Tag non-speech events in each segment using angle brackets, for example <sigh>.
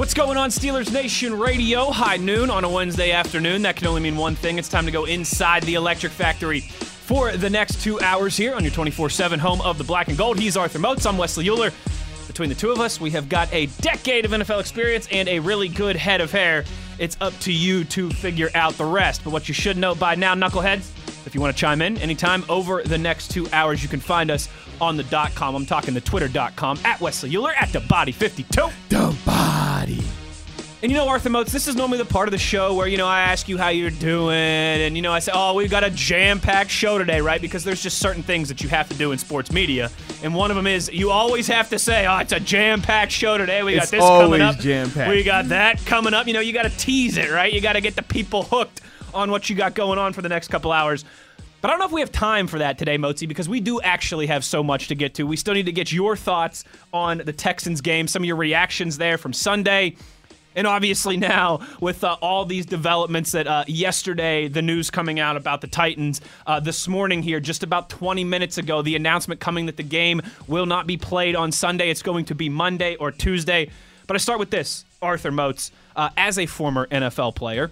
What's going on, Steelers Nation Radio? High noon on a Wednesday afternoon. That can only mean one thing. It's time to go inside the Electric Factory for the next two hours here on your 24 7 home of the black and gold. He's Arthur Moats. I'm Wesley Euler. Between the two of us, we have got a decade of NFL experience and a really good head of hair. It's up to you to figure out the rest. But what you should know by now, knuckleheads, if you want to chime in anytime over the next two hours, you can find us on the dot com. I'm talking the twitter.com at Wesley Euler at the body 52. The body. And you know, Arthur Moats, this is normally the part of the show where, you know, I ask you how you're doing, and, you know, I say, oh, we've got a jam packed show today, right? Because there's just certain things that you have to do in sports media. And one of them is you always have to say, oh, it's a jam packed show today. We got It's this coming up. jam-packed. We got that coming up. You know, you got to tease it, right? You got to get the people hooked on what you got going on for the next couple hours. But I don't know if we have time for that today, Mozi, because we do actually have so much to get to. We still need to get your thoughts on the Texans game, some of your reactions there from Sunday. And obviously, now with uh, all these developments that uh, yesterday, the news coming out about the Titans, uh, this morning here, just about 20 minutes ago, the announcement coming that the game will not be played on Sunday. It's going to be Monday or Tuesday. But I start with this Arthur Moats, uh, as a former NFL player.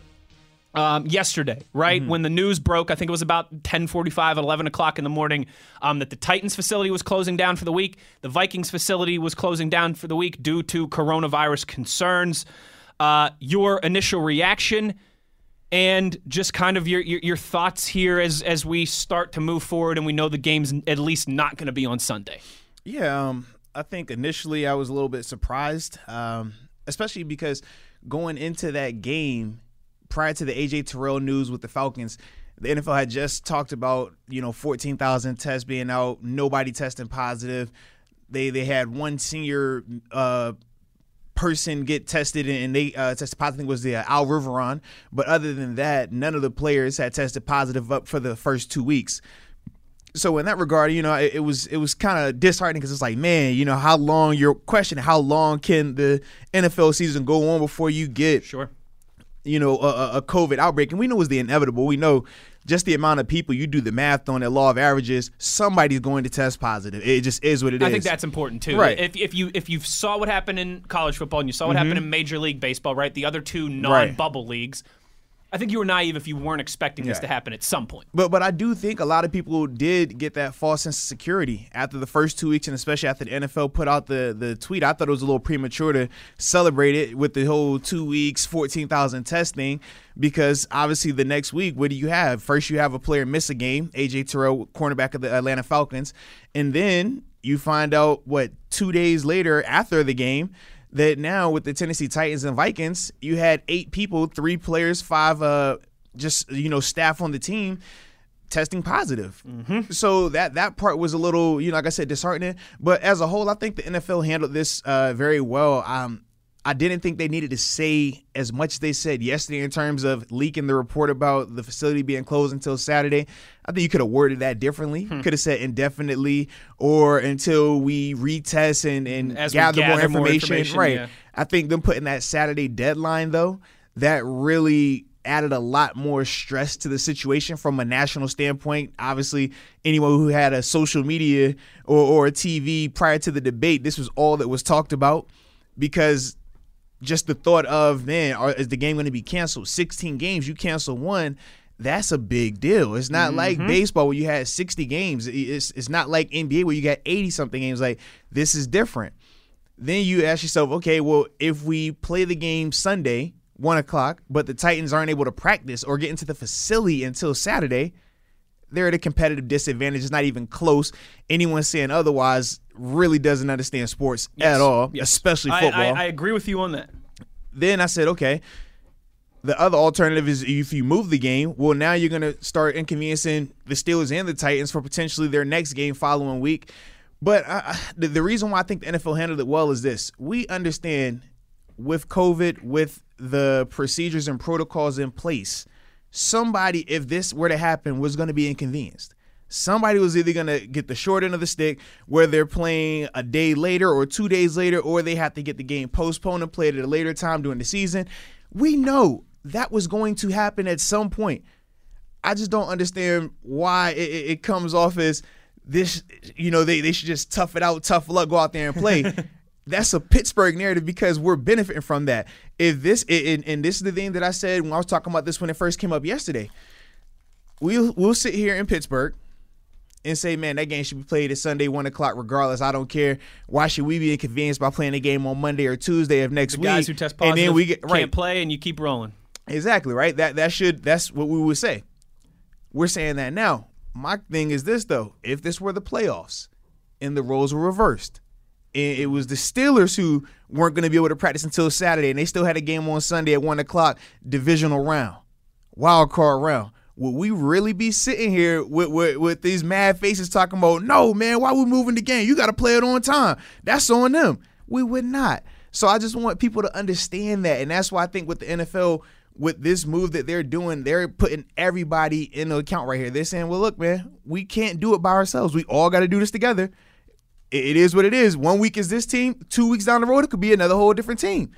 Um, yesterday, right when the news broke, I think it was about 10:45, 11 o'clock in the morning, um, that the Titans facility was closing down for the week. The Vikings facility was closing down for the week due to coronavirus concerns. Uh, your initial reaction and just kind of your, your your thoughts here as as we start to move forward, and we know the game's at least not going to be on Sunday. Yeah, um, I think initially I was a little bit surprised, um, especially because going into that game prior to the AJ Terrell news with the Falcons, the NFL had just talked about you know 14,000 tests being out, nobody testing positive. They they had one senior uh, person get tested and they uh, tested positive was the uh, Al Riveron, but other than that, none of the players had tested positive up for the first two weeks so in that regard, you know, it, it was it was kind of disheartening because it's like, man, you know, how long? Your question: How long can the NFL season go on before you get, Sure. You know, a, a- COVID outbreak? And we know it's the inevitable. We know just the amount of people. You do the math on that law of averages. Somebody's going to test positive. It just is what it is. I think that's important too. Right. Mm-hmm. If, if you if you saw what happened in college football and you saw what happened in Major League Baseball, right? The other two non-bubble leagues. I think you were naive if you weren't expecting this to happen at some point. But but I do think a lot of people did get that false sense of security after the first two weeks, and especially after the NFL put out the the tweet. I thought it was a little premature to celebrate it with the whole two weeks, fourteen thousand test thing, because obviously the next week, what do you have? First, you have a player miss a game, AJ Terrell, cornerback of the Atlanta Falcons, and then you find out what two days later after the game that now with the Tennessee Titans and Vikings, you had eight people, three players, five uh just you know staff on the team testing positive. So that that part was a little, you know, like I said, disheartening. But as a whole, I think the NFL handled this uh, very well. Um, I didn't think they needed to say as much as they said yesterday in terms of leaking the report about the facility being closed until Saturday. I think you could have worded that differently. Hmm. Could have said indefinitely or until we retest and, and gather, more, gather more information. information, Right. yeah. I think them putting that Saturday deadline though, that really added a lot more stress to the situation from a national standpoint. Obviously, anyone who had a social media or, or a TV prior to the debate, this was all that was talked about because just the thought of man, are, is the game going to be canceled? 16 games, you cancel one. That's a big deal. It's not like mm-hmm. baseball where you had 60 games. It's, it's not like NBA where you got 80 something games. Like this is different then you ask yourself, okay, well, if we play the game Sunday, one o'clock, but the Titans aren't able to practice or get into the facility until Saturday, they're at a competitive disadvantage. It's not even close. Anyone saying otherwise really doesn't understand sports at all, Yes. especially football. I, I agree with you on that. then I said, okay. The other alternative is if you move the game, well, now you're going to start inconveniencing the Steelers and the Titans for potentially their next game following week. But I, I- the, the reason why I think the NFL handled it well is this: we understand with COVID, with the procedures and protocols in place, somebody, if this were to happen, was going to be inconvenienced. Somebody was either going to get the short end of the stick where they're playing a day later or two days later, or they have to get the game postponed and played at a later time during the season. We know that was going to happen at some point. I just don't understand why it, it comes off as this, you know, they, they should just tough it out, tough luck, go out there and play. <laughs> That's a Pittsburgh narrative because we're benefiting from that. If this, and, and this is the thing that I said when I was talking about this when it first came up yesterday. We'll, we'll sit here in Pittsburgh and say, man, that game should be played at Sunday, one o'clock, regardless. I don't care. Why should we be inconvenienced by playing a game on Monday or Tuesday of next the week? Guys who test positive and then we get, can't play, and you keep rolling. Exactly right. That that should that's what we would say. We're saying that now. My thing is this though: if this were the playoffs, and the roles were reversed, it was the Steelers who weren't going to be able to practice until Saturday, and they still had a game on Sunday at one o'clock, divisional round, wild card round. Would we really be sitting here with, with, with these mad faces talking about, no, man, why we moving the game? You got to play it on time. That's on them. We would not. So I just want people to understand that. And that's why I think with the NFL, with this move that they're doing, they're putting everybody in the account right here. They're saying, well, look, man, we can't do it by ourselves. We all got to do this together. It is what it is. One week is this team, two weeks down the road, it could be another whole different team.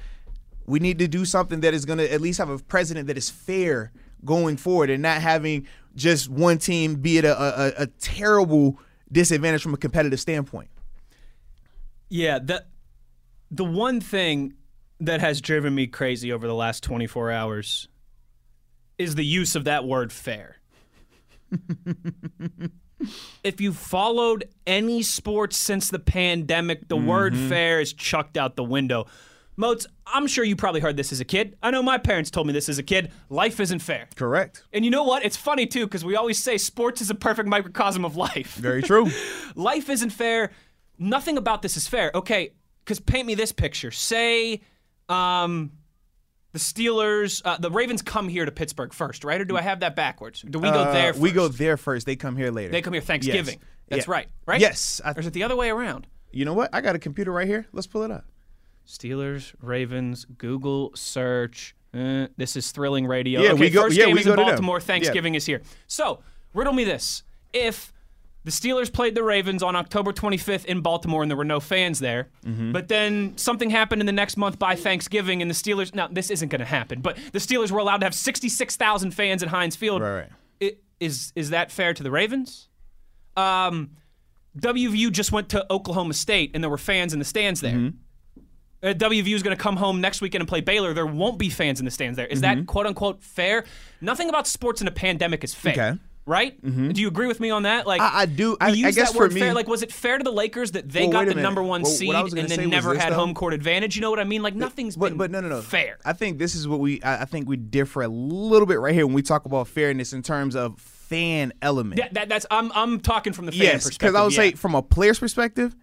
We need to do something that is going to at least have a president that is fair going forward and not having just one team be at a, a, a terrible disadvantage from a competitive standpoint. Yeah, the the one thing that has driven me crazy over the last 24 hours is the use of that word fair. <laughs> if you followed any sports since the pandemic, the mm-hmm. word fair is chucked out the window. Moats, I'm sure you probably heard this as a kid. I know my parents told me this as a kid. Life isn't fair. Correct. And you know what? It's funny too because we always say sports is a perfect microcosm of life. Very true. <laughs> life isn't fair. Nothing about this is fair. Okay, because paint me this picture. Say, um, the Steelers, uh, the Ravens come here to Pittsburgh first, right? Or do I have that backwards? Do we go uh, there? First? We go there first. They come here later. They come here Thanksgiving. Yes. That's yeah. right, right? Yes. I, or is it the other way around? You know what? I got a computer right here. Let's pull it up. Steelers, Ravens, Google search. Uh, this is thrilling radio. Yeah, okay, we go. First yeah, game we is go in Baltimore. To Thanksgiving yeah. is here. So riddle me this: If the Steelers played the Ravens on October 25th in Baltimore and there were no fans there, mm-hmm. but then something happened in the next month by Thanksgiving and the Steelers. Now this isn't going to happen, but the Steelers were allowed to have 66,000 fans at Heinz Field. Right. right. It, is is that fair to the Ravens? Um, WVU just went to Oklahoma State and there were fans in the stands there. Mm-hmm. Uh, WVU is going to come home next weekend and play Baylor. There won't be fans in the stands there. Is mm-hmm. that quote unquote fair? Nothing about sports in a pandemic is fair. Okay. Right? Mm-hmm. Do you agree with me on that? Like I, I do. I, use I guess that word for me, fair. Like, was it fair to the Lakers that they well, got the minute. number one well, seed and then never had though? home court advantage? You know what I mean? Like, nothing's but, been but no, no, no. fair. I think this is what we. I, I think we differ a little bit right here when we talk about fairness in terms of fan element. That, that, that's I'm I'm talking from the fan yes, perspective. because I would yeah. say from a player's perspective,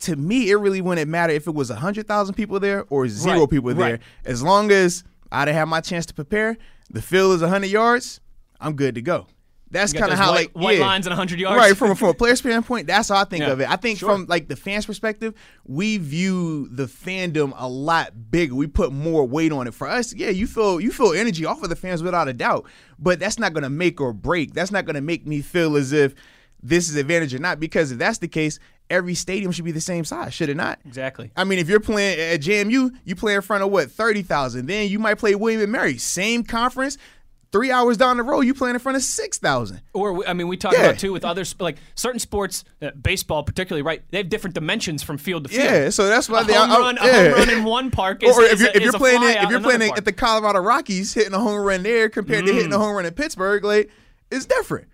to me, it really wouldn't matter if it was hundred thousand people there or zero Right, people there. right. As long as I didn't have my chance to prepare, the field is hundred yards, I'm good to go. That's kind of how white, like white yeah. lines and 100 yards. Right, from from a player standpoint, that's how I think Yeah, of it. I think sure. from like the fans' perspective, we view the fandom a lot bigger. We put more weight on it. For us, yeah, you feel you feel energy off of the fans without a doubt, but that's not going to make or break. That's not going to make me feel as if this is advantage or not. Because if that's the case, every stadium should be the same size, should it not? Exactly. I mean, if you're playing at JMU, you play in front of what thirty thousand. Then you might play William and Mary, same conference. Three hours down the road, you playing in front of six thousand. Or I mean, we talk Yeah. about too with other like certain sports, uh, baseball particularly, right? They have different dimensions from field to field. Yeah, so that's why a they home I- I- run, a home run in one park is, or if you're, a, if you're playing it, if you're playing it at the Colorado Rockies, hitting a home run there compared to Mm. hitting a home run in Pittsburgh, like it's different.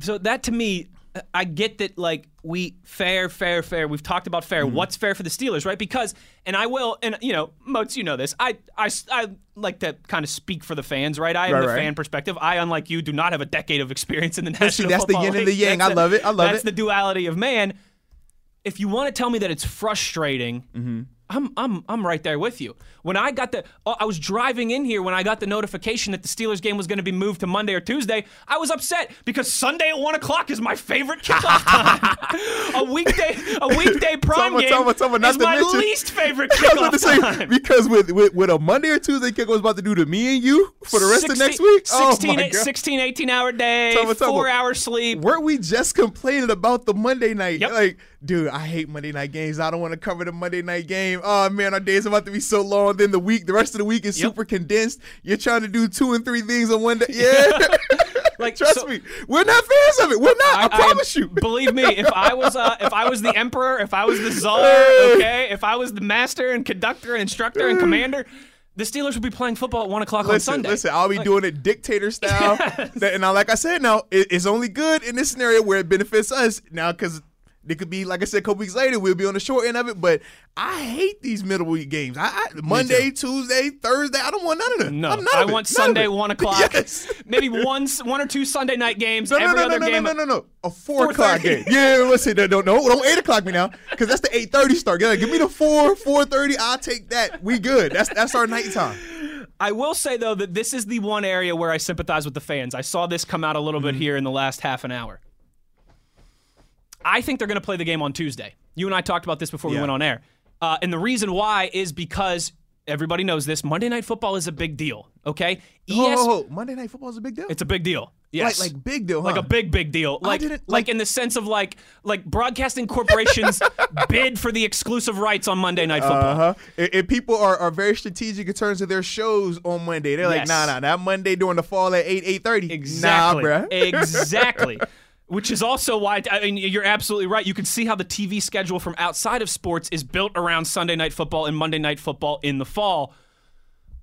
So that to me, I get that like we fair, fair, fair. We've talked about fair. Mm-hmm. What's fair for the Steelers, right? Because and I will, and you know, Moats, you know this. I, I, I like to kind of speak for the fans, right? I am Right, the right. fan perspective. I, unlike you, do not have a decade of experience in the <laughs> national. that's the Football yin and the yang. That's I love it. I love That's it. That's the duality of man. If you want to tell me that it's frustrating Mm-hmm. I'm I'm I'm right there with you. When I got the oh, I was driving in here when I got the notification that the Steelers game was going to be moved to Monday or Tuesday. I was upset because Sunday at one o'clock is my favorite kickoff <laughs> time. a weekday a weekday prime game tell me, tell me, not is my mention- least favorite <laughs> I was about to kickoff say time. because with, with with a Monday or Tuesday kick was about to do to me and you for the rest of next week. 16, oh God. 16 18 hour day, Tell me, tell me. four hours sleep. Weren't we just complaining about the Monday night? Yep. Like, dude, I hate Monday night games. I don't want to cover the Monday night game. Oh man, our days about to be so long. Then the week, the rest of the week is Yep. super condensed. You're trying to do two and three things on one day. <laughs> Yeah. <laughs> Like, Trust so- me, we're not fans of it. We're not. I, am- promise you. <laughs> Believe me, if I was uh, if I was the emperor, if I was the czar, okay, if I was the master and conductor and instructor and commander, the Steelers would be playing football at one o'clock on Sunday. listen. I'll be doing it dictator style. That- and now, like I said, now it, it's only good in this scenario where it benefits us. Now, because it could be, like I said, a couple weeks later, we'll be on the short end of it. But I hate these middle week games. I, I Monday, Tuesday, Thursday. I don't want none of them. No, I it. want Sunday one <laughs> o'clock. Yes. Maybe <laughs> one one or two Sunday night games. No, no, every no, no, other no, no, game. no, no, no. A four 4:30. o'clock game. Yeah, <laughs> listen, no, no, no, don't eight o'clock me now, because that's the eight thirty start. Yeah, give me the four, four thirty. I'll take that. We good. That's that's our nighttime. I will say though that this is the one area where I sympathize with the fans. I saw this come out a little Mm-hmm. bit here in the last half an hour. I think they're going to play the game on Tuesday. You and I talked about this before we went on air, uh, and the reason why is because everybody knows this. Monday Night Football is a big deal. Okay, Oh, ES, oh, oh, Monday night football is a big deal. it's a big deal. Yes. like like big deal, huh? like a big big deal like like, like- in the sense of like like broadcasting corporations <laughs> bid for the exclusive rights on Monday night football Uh huh. And, people are, are very strategic in terms of their shows on Monday. They're like, nah, nah, that Monday during the fall at eight eight thirty. Exactly. Nah, bruh. <laughs> exactly. Which is also why I mean you're absolutely right. You can see how the TV schedule from outside of sports is built around Sunday night football and Monday night football in the fall.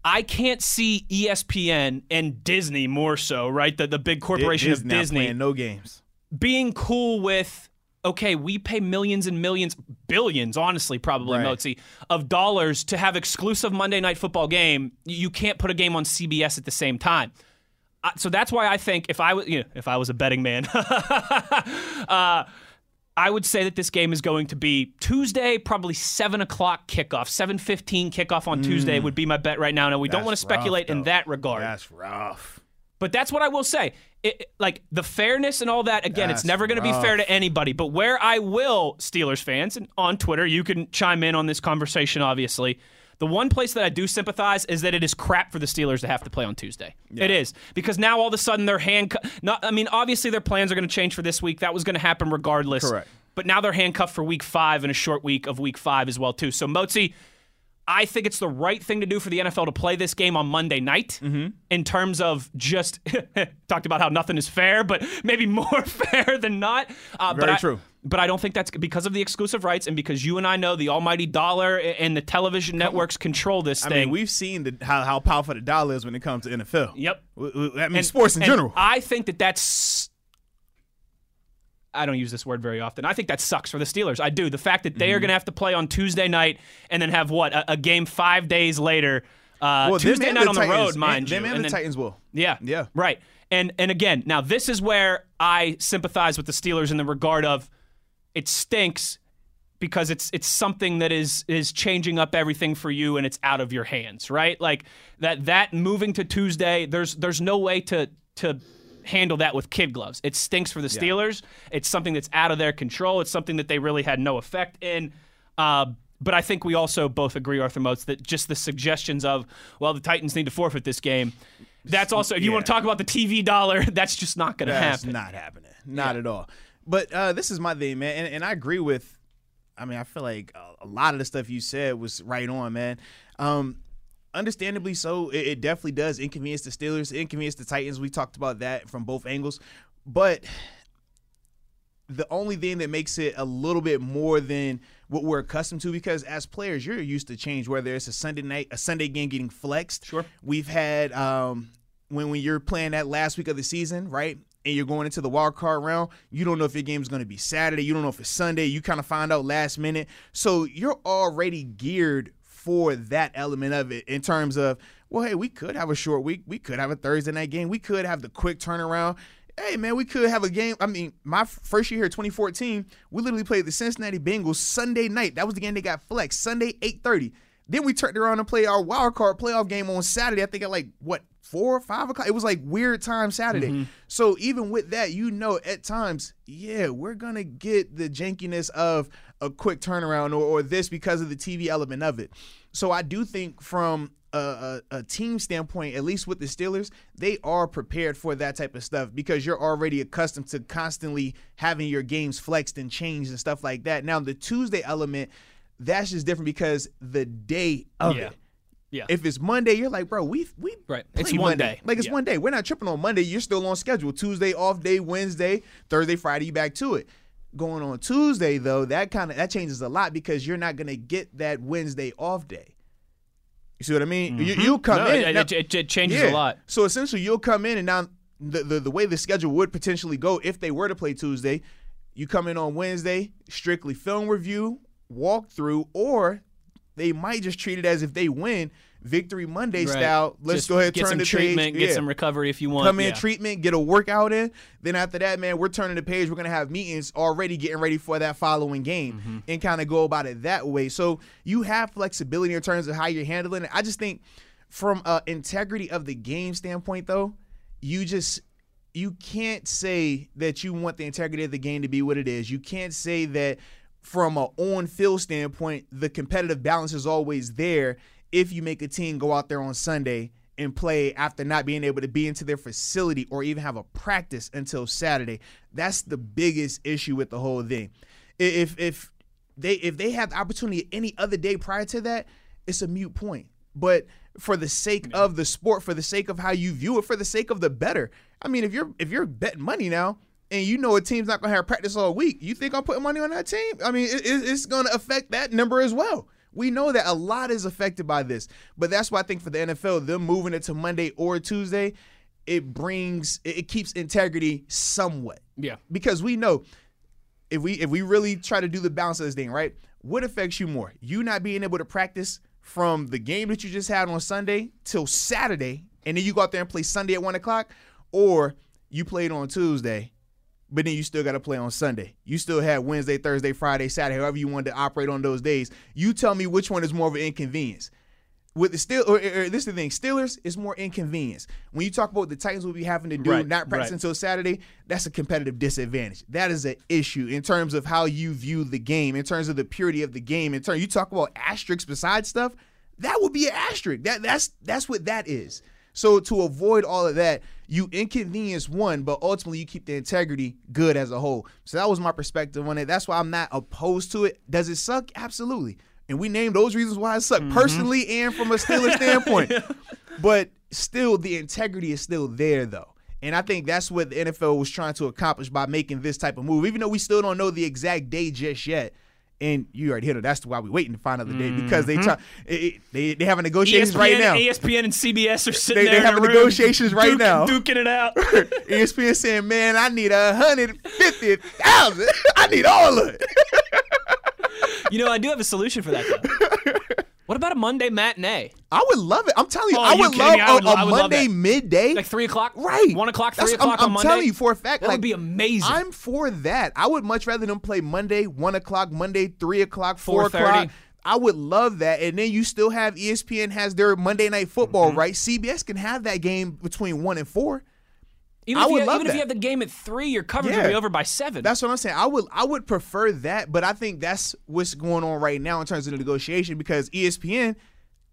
I can't see ESPN and Disney more so, right? The the big corporation Disney of Disney no games. being cool with okay, we pay millions and millions, billions, honestly, probably Right. Mozi, of dollars to have exclusive Monday night football game. You can't put a game on CBS at the same time. Uh, so that's why I think if I was, you know, if I was a betting man, <laughs> uh, I would say that this game is going to be Tuesday, probably seven o'clock kickoff, seven fifteen kickoff on Tuesday would be my bet right now. Now we don't Mm. Want to speculate rough, in that regard. That's rough. But that's what I will say. It, like the fairness and all that. Again, it's never going to be fair to anybody. But where I will, Steelers fans, and on Twitter, you can chime in on this conversation. Obviously, the one place that I do sympathize is that it is crap for the Steelers to have to play on Tuesday. It is because now all of a sudden they're handcuffed. Not, I mean, obviously their plans are going to change for this week. That was going to happen regardless. Correct. But now they're handcuffed for Week Five and a short week of Week Five as well too. So Motzi. I think it's the right thing to do for the NFL to play this game on Monday night Mm-hmm. in terms of just <laughs> talked about how nothing is fair, but maybe <laughs> more fair than not. Uh, but Very I, true. But I don't think that's because of the exclusive rights and because you and I know the almighty dollar and the television networks control this I thing. mean, we've seen the, how how powerful the dollar is when it comes to NFL. Yep. I mean, And- sports in and general. I think that that's. I don't use this word very often. I think that sucks for the Steelers. I do. The fact that they Mm-hmm. are going to have to play on Tuesday night and then have what a, a game five days later. Uh, well, Tuesday and night on the Titans- road, mind them you. and and the then- Titans will. yeah. Yeah. Right. And and again, now this is where I sympathize with the Steelers in the regard of it stinks because it's it's something that is is changing up everything for you and it's out of your hands, right? Like that that moving to Tuesday, there's there's no way to to handle that with kid gloves. It stinks for the Steelers. It's something that's out of their control. It's something that they really had no effect in. Uh, but I think we also both agree, Arthur Moats, that just the suggestions of, well, the Titans need to forfeit this game. That's also, if you want to talk about the TV dollar, <laughs> that's just not going to That's happen. not happening. Not at all. But uh, this is my thing, man, and, and I agree with. I mean, I feel like a, a lot of the stuff you said was right on, man. Um, understandably so, it, it definitely does inconvenience the Steelers, inconvenience the Titans. We talked about that from both angles, but the only thing that makes it a little bit more than what we're accustomed to because as players you're used to change whether it's a sunday night a sunday game getting flexed Sure. we've had um when when you're playing that last week of the season right and you're going into the wild card round you don't know if your game's going to be saturday you don't know if it's sunday you kind of find out last minute so you're already geared for that element of it in terms of well hey we could have a short week we could have a thursday night game we could have the quick turnaround hey man, we could have a game. I mean, my first year here, 2014, we literally played the Cincinnati Bengals Sunday night. That was the game they got flexed Sunday 8:30. Then we turned around and played our wild card playoff game on Saturday. I think at like what four or five o'clock. It was like weird time Saturday. Mm-hmm. So even with that, you know, at times, yeah, we're gonna get the jankiness of a quick turnaround or, or this because of the TV element of it. So I do think from a, a, a team standpoint, at least with the Steelers, they are prepared for that type of stuff because you're already accustomed to constantly having your games flexed and changed and stuff like that. Now the Tuesday element, that's just different because the day of Yeah. it. Yeah. If it's Monday, you're like, bro, we we Right. It's one Monday. day. Like it's Yeah. one day. We're not tripping on Monday. You're still on schedule. Tuesday off day, Wednesday, Thursday, Friday, you back to it. Going on Tuesday though, that kind of that changes a lot because you're not gonna get that Wednesday off day. You see what I mean? You, you'll come Mm-hmm. No, in. it, now- it, it, changes a lot. so essentially, you'll come in and now the, the the way the schedule would potentially go if they were to play Tuesday, you come in on Wednesday, strictly film review, walkthrough, or they might just treat it as if they win, victory Monday Right. style. Let's Just go ahead, get turn some the treatment, page. get Yeah. some recovery if you want. Come in, yeah. treatment, get a workout in. Then after that, man, we're turning the page. We're gonna have meetings already getting ready for that following game Mm-hmm. and kind of go about it that way. So you have flexibility in terms of how you're handling it. I just think from a integrity of the game standpoint, though, you just you can't say that you want the integrity of the game to be what it is. You can't say that from a on field standpoint, the competitive balance is always there if you make a team go out there on Sunday and play after not being able to be into their facility or even have a practice until Saturday. That's the biggest issue with the whole thing. If if they if they have the opportunity any other day prior to that, it's a mute point. But for the sake of the sport, for the sake of how you view it, for the sake of the better. I mean, if you're if you're betting money now and you know a team's not gonna have practice all week, you think I'm putting money on that team? I mean, it, it- it's gonna affect that number as well. We know that a lot is affected by this, but that's why I think for the NFL, them moving it to Monday or Tuesday, it brings it, it keeps integrity somewhat Yeah. because we know if we if we really try to do the balance of this thing, right? What affects you more? You not being able to practice from the game that you just had on Sunday till Saturday, and then you go out there and play Sunday at one o'clock, or you played on Tuesday, but then you still got to play on Sunday. You still had Wednesday, Thursday, Friday, Saturday, however you wanted to operate on those days. You tell me which one is more of an inconvenience with the Steel, or, or this is the thing, Steelers is more inconvenience. When you talk about what the Titans will be having to do, Right, not practicing right. until Saturday, that's a competitive disadvantage. That is an issue in terms of how you view the game, in terms of the purity of the game. In terms, you talk about asterisks beside stuff, that would be an asterisk. That that's that's what that is. So to avoid all of that, you inconvenience one, but ultimately you keep the integrity good as a whole. So that was my perspective on it. That's why I'm not opposed to it. Does it suck? Absolutely. And we named those reasons why it sucked, mm-hmm. personally and from a Steelers standpoint. <laughs> But still, the integrity is still there, though. And I think that's what the NFL was trying to accomplish by making this type of move, even though we still don't know the exact day just yet. And you already hit it. That's why we're waiting to find out the day because they mm-hmm. try, it, it- they they having negotiations ESPN, right now. ESPN and CBS are sitting They- there they in having room negotiations right now. duking it out. <laughs> ESPN saying, "Man, I need a hundred fifty thousand. <laughs> I need all of it." you know, I do have a solution for that though. <laughs> What about a Monday matinee, I would love it. I'm telling you, Oh, I would kidding love me? I would a, a I would love Monday that. midday. like three o'clock, Right. One o'clock, three That's- o'clock I'm, on I'm Monday. telling you for a fact, that like would be amazing. I'm for that. I would much rather them play Monday, one o'clock, Monday, three o'clock, four 4:30. o'clock. I would love that. And then you still have ESPN has their Monday night football, Mm-hmm. right? CBS can have that game between one and four. Even I if, would you, love even if you have the game at three, your coverage Yeah. will be over by seven. That's what I'm saying. I would I would prefer that, but I think that's what's going on right now in terms of the negotiation because ESPN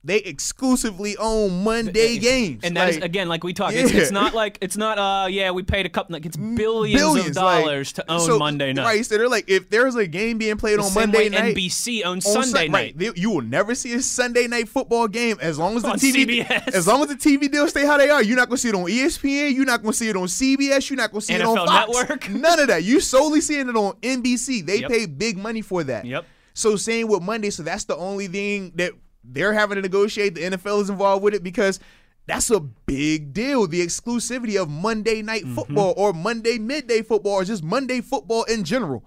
they exclusively own Monday games. and that is Like, again, like we talk, it's, it's not like it's not. Uh, yeah, we paid a couple. Like it's billions, billions of like- dollars to own so- Monday night. Right, so they're like, if there's a game being played The on Monday night, NBC owns on Sunday Sun- night. right, they- you will never see a Sunday night football game as long as the On TV, CBS. as long as the TV deals stay how they are. You're not gonna see it on ESPN. You're not gonna see it on CBS. You're not gonna see it on NFL Fox. Network. <laughs> None of that. You solely seeing it on NBC. They Yep. pay big money for that. Yep. So same with Monday. So that's the only thing that they're having to negotiate. The NFL is involved with it because that's a big deal. The exclusivity of Monday night Mm-hmm. football or Monday midday football or just Monday football in general.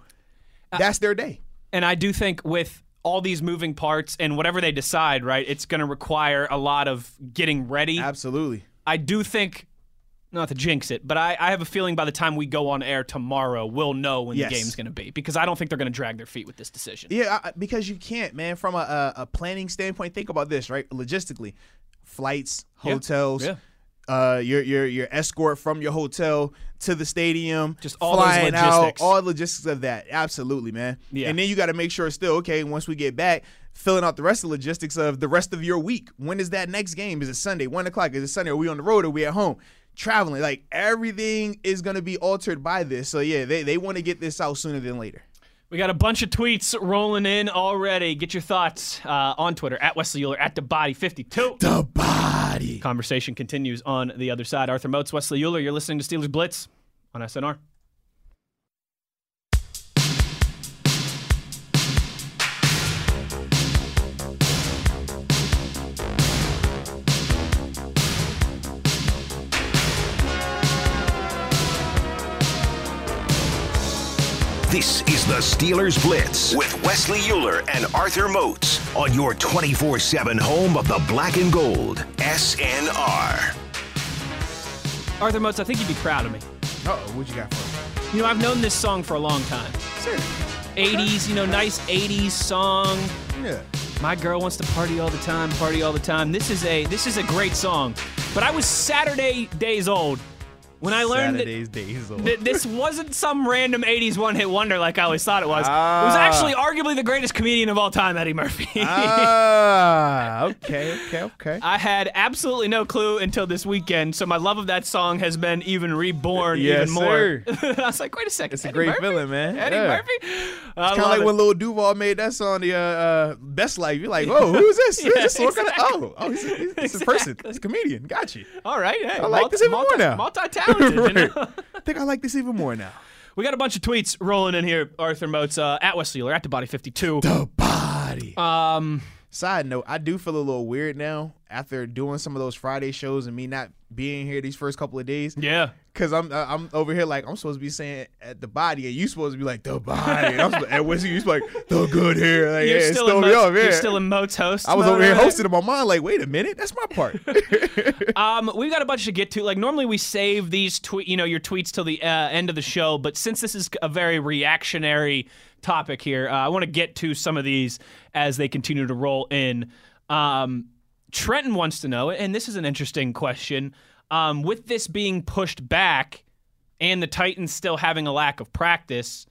Uh, That's their day. And I do think with all these moving parts and whatever they decide, right, it's going to require a lot of getting ready. Absolutely. I do think not to jinx it, but I, I have a feeling by the time we go on air tomorrow, we'll know when Yes. the game's going to be because I don't think they're going to drag their feet with this decision. Yeah, I, because you can't, man. From a, a, planning standpoint, think about this, right? Logistically, flights, hotels, Yeah. uh, your your your escort from your hotel to the stadium, Just all flying logistics. out, all the logistics of that. Absolutely, man. Yeah. And then you got to make sure it's still okay. Once we get back, filling out the rest of the logistics of the rest of your week. When is that next game? Is it Sunday? One o'clock? Is it Sunday? Are we on the road? Are we at home? Traveling, like everything is gonna be altered by this. So yeah, they, they want to get this out sooner than later. We got a bunch of tweets rolling in already. Get your thoughts uh, on Twitter at Wesley Euler at the body 52. The body. Conversation continues on the other side. Arthur Moats, Wesley Euler, you're listening to Steelers Blitz on SNR. This is the Steelers Blitz with Wesley Euler and Arthur Moats on your 24 7 home of the black and gold. SNR. Arthur Moats, I think you'd be proud of me. Uh oh, what you got for me? You know, I've known this song for a long time. Sure. 80s, you know, nice 80s song. Yeah. My girl wants to party all the time, party all the time. This is a this is a great song. But I was Saturday days old when I learned that Saturday's days old. Th- this wasn't some random 80s one hit wonder like I always thought it was. It was Ah. actually arguably the greatest comedian of all time, Eddie Murphy. Ah, <laughs> okay, okay, okay. I had absolutely no clue until this weekend, so my love of that song has been even reborn Yes, even more. sir. <laughs> I was like, wait a second. It's a great Murphy? feeling, man. Eddie Yeah. Murphy? I Kind of like it. when Lil Duval made that song, the uh, uh, Best Life. You're like, whoa, who's this? <laughs> Yeah, this what kind of, exactly. oh, oh, he's, he's a person. He's a comedian. Got you. All right, hey, I like this even more now. Multi-talented, you know? <laughs> I think I like this even more now. We got a bunch of tweets rolling in here, Arthur Moats, uh, at Wesley Euler, at the body 52. The body. Um, Side note, I do feel a little weird now after doing some of those Friday shows and me not being here these first couple of days. yeah. Cause I'm I'm over here like I'm supposed to be saying at the body and you supposed to be like the body and, I'm supposed, and Wesley you like the good hair like You're, yeah, still in Moats, off, yeah. you're still in Moats host. I was over here hosting in my mind like wait a minute that's my part. <laughs> Um, we've got a bunch to get to. Like normally we save these tweet, you know, your tweets till the uh, end of the show, but since this is a very reactionary topic here, uh, I want to get to some of these as they continue to roll in. Um, Trenton wants to know, and this is an interesting question. Um, with this being pushed back, and the Titans still having a lack of practice,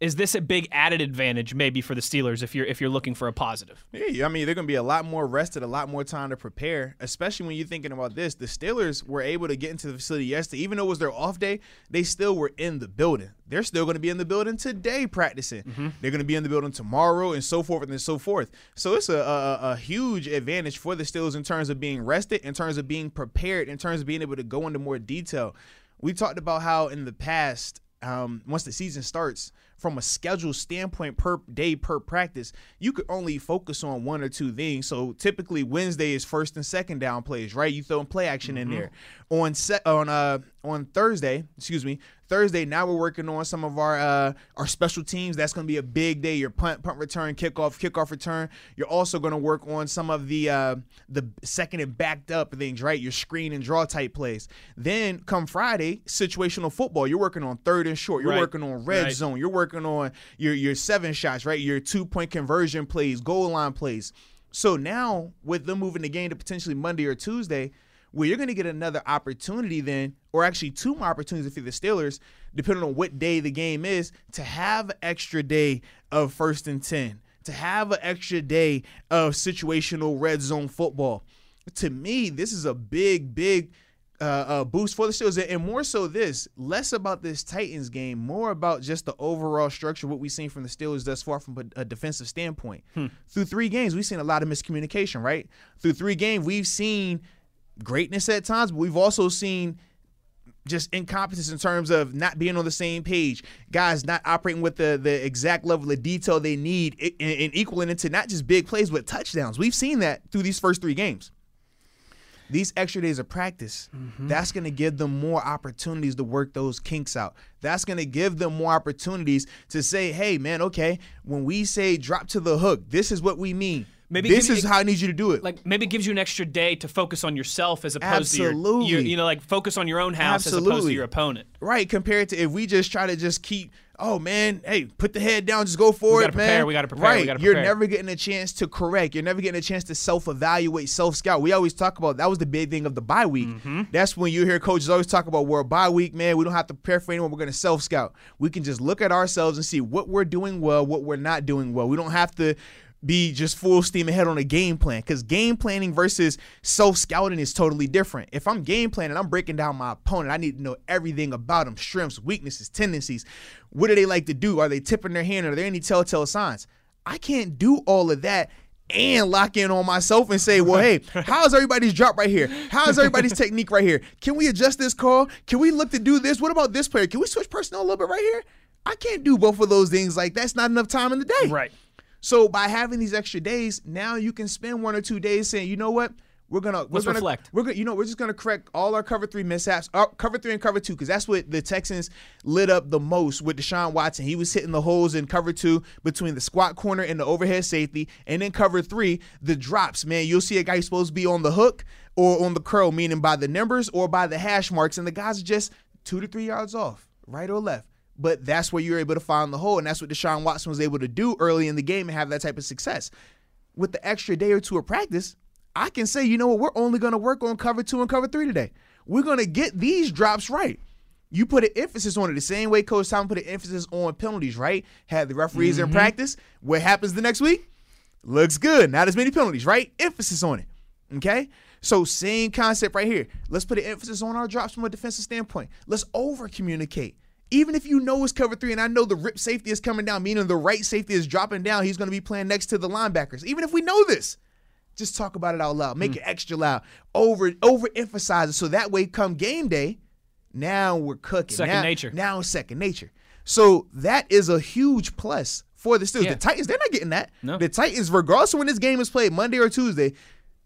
is this a big added advantage maybe for the Steelers if you're if you're looking for a positive? Yeah, I mean they're gonna be a lot more rested, a lot more time to prepare. Especially when you're thinking about this, the Steelers were able to get into the facility yesterday, even though it was their off day. They still were in the building. They're still gonna be in the building today practicing. Mm-hmm. They're gonna be in the building tomorrow, and so forth and so forth. So it's a, a a huge advantage for the Steelers in terms of being rested, in terms of being prepared, in terms of being able to go into more detail. We talked about how in the past um, once the season starts, from a schedule standpoint per day per practice, you could only focus on one or two things. So typically Wednesday is first and second down plays, right? You throw in play action in there. On set on uh on Thursday, excuse me, Thursday. Now we're working on some of our uh our special teams. That's going to be a big day. Your punt, punt return, kickoff, kickoff return. You're also going to work on some of the uh the second and backed up things, right? Your screen and draw type plays. Then come Friday, situational football. You're working on third and short. You're Right. working on red Right. zone. You're working on your your seven shots, right? Your two point conversion plays, goal line plays. So now with them moving the game to potentially Monday or Tuesday, where you're going to get another opportunity then, or actually two more opportunities for the Steelers, depending on what day the game is, to have an extra day of first and ten, to have an extra day of situational red zone football. To me, this is a big, big uh, uh, boost for the Steelers, and more so this, less about this Titans game, more about just the overall structure, what we've seen from the Steelers thus far from a, a defensive standpoint. Through three games, we've seen a lot of miscommunication, right? Through three games, we've seen greatness at times, but we've also seen just incompetence in terms of not being on the same page, guys not operating with the the exact level of detail they need, and, and equaling into not just big plays but touchdowns. We've seen that through these first three games. These extra days of practice, mm-hmm. that's going to give them more opportunities to work those kinks out. That's going to give them more opportunities to say, "Hey, man, okay, when we say drop to the hook, this is what we mean." Maybe this is how I need you to do it. like maybe it gives you an extra day to focus on yourself as opposed to your, Absolutely. your you know like focus on your own house as opposed to your opponent. Right, compared to if we just try to just keep, oh man, hey, put the head down, just go for gotta it, man. we gotta prepare, we Right, gotta you're prepare. never getting a chance to correct. You're never getting a chance to self-evaluate, self-scout. We always talk about that was the big thing of the bye week. Mm-hmm. That's when you hear coaches always talk about we're a bye week, man. We don't have to prepare for anyone. We're going to self-scout. We can just look at ourselves and see what we're doing well, what we're not doing well. We don't have to be just full steam ahead on a game plan because game planning versus self scouting is totally different. If I'm game planning, I'm breaking down my opponent. I need to know everything about them strengths, weaknesses, tendencies. What do they like to do? Are they tipping their hand? Are there any telltale signs? I can't do all of that and lock in on myself and say, well, hey, <laughs> how's everybody's drop right here? How's everybody's <laughs> technique right here? Can we adjust this call? Can we look to do this? What about this player? Can we switch personnel a little bit right here? I can't do both of those things. Like, that's not enough time in the day. Right. So by having these extra days, now you can spend one or two days saying, you know what, we're gonna we're Let's gonna, reflect. We're gonna, you know, we're just gonna correct all our cover three mishaps, uh, cover three and cover two, because that's what the Texans lit up the most with Deshaun Watson. He was hitting the holes in cover two between the squat corner and the overhead safety, and then cover three, the drops. Man, you'll see a guy who's supposed to be on the hook or on the curl, meaning by the numbers or by the hash marks, and the guys are just two to three yards off, right or left. But that's where you're able to find the hole, and that's what Deshaun Watson was able to do early in the game and have that type of success. With the extra day or two of practice, I can say, you know what, we're only going to work on cover two and cover three today. We're going to get these drops right. You put an emphasis on it the same way Coach Tom put an emphasis on penalties, right? Had the referees in mm-hmm. practice. What happens the next week? Looks good. Not as many penalties, right? Emphasis on it. Okay? So same concept right here. Let's put an emphasis on our drops from a defensive standpoint. Let's over communicate. Even if you know it's cover three, and I know the rip safety is coming down, meaning the right safety is dropping down, he's going to be playing next to the linebackers. Even if we know this, just talk about it out loud. Make hmm. it extra loud. Over overemphasize it so that way, come game day, now we're cooking. Second Now- nature. Now it's second nature. So that is a huge plus for the Steelers. Yeah. The Titans, they're not getting that. No. The Titans, regardless of when this game is played, Monday or Tuesday,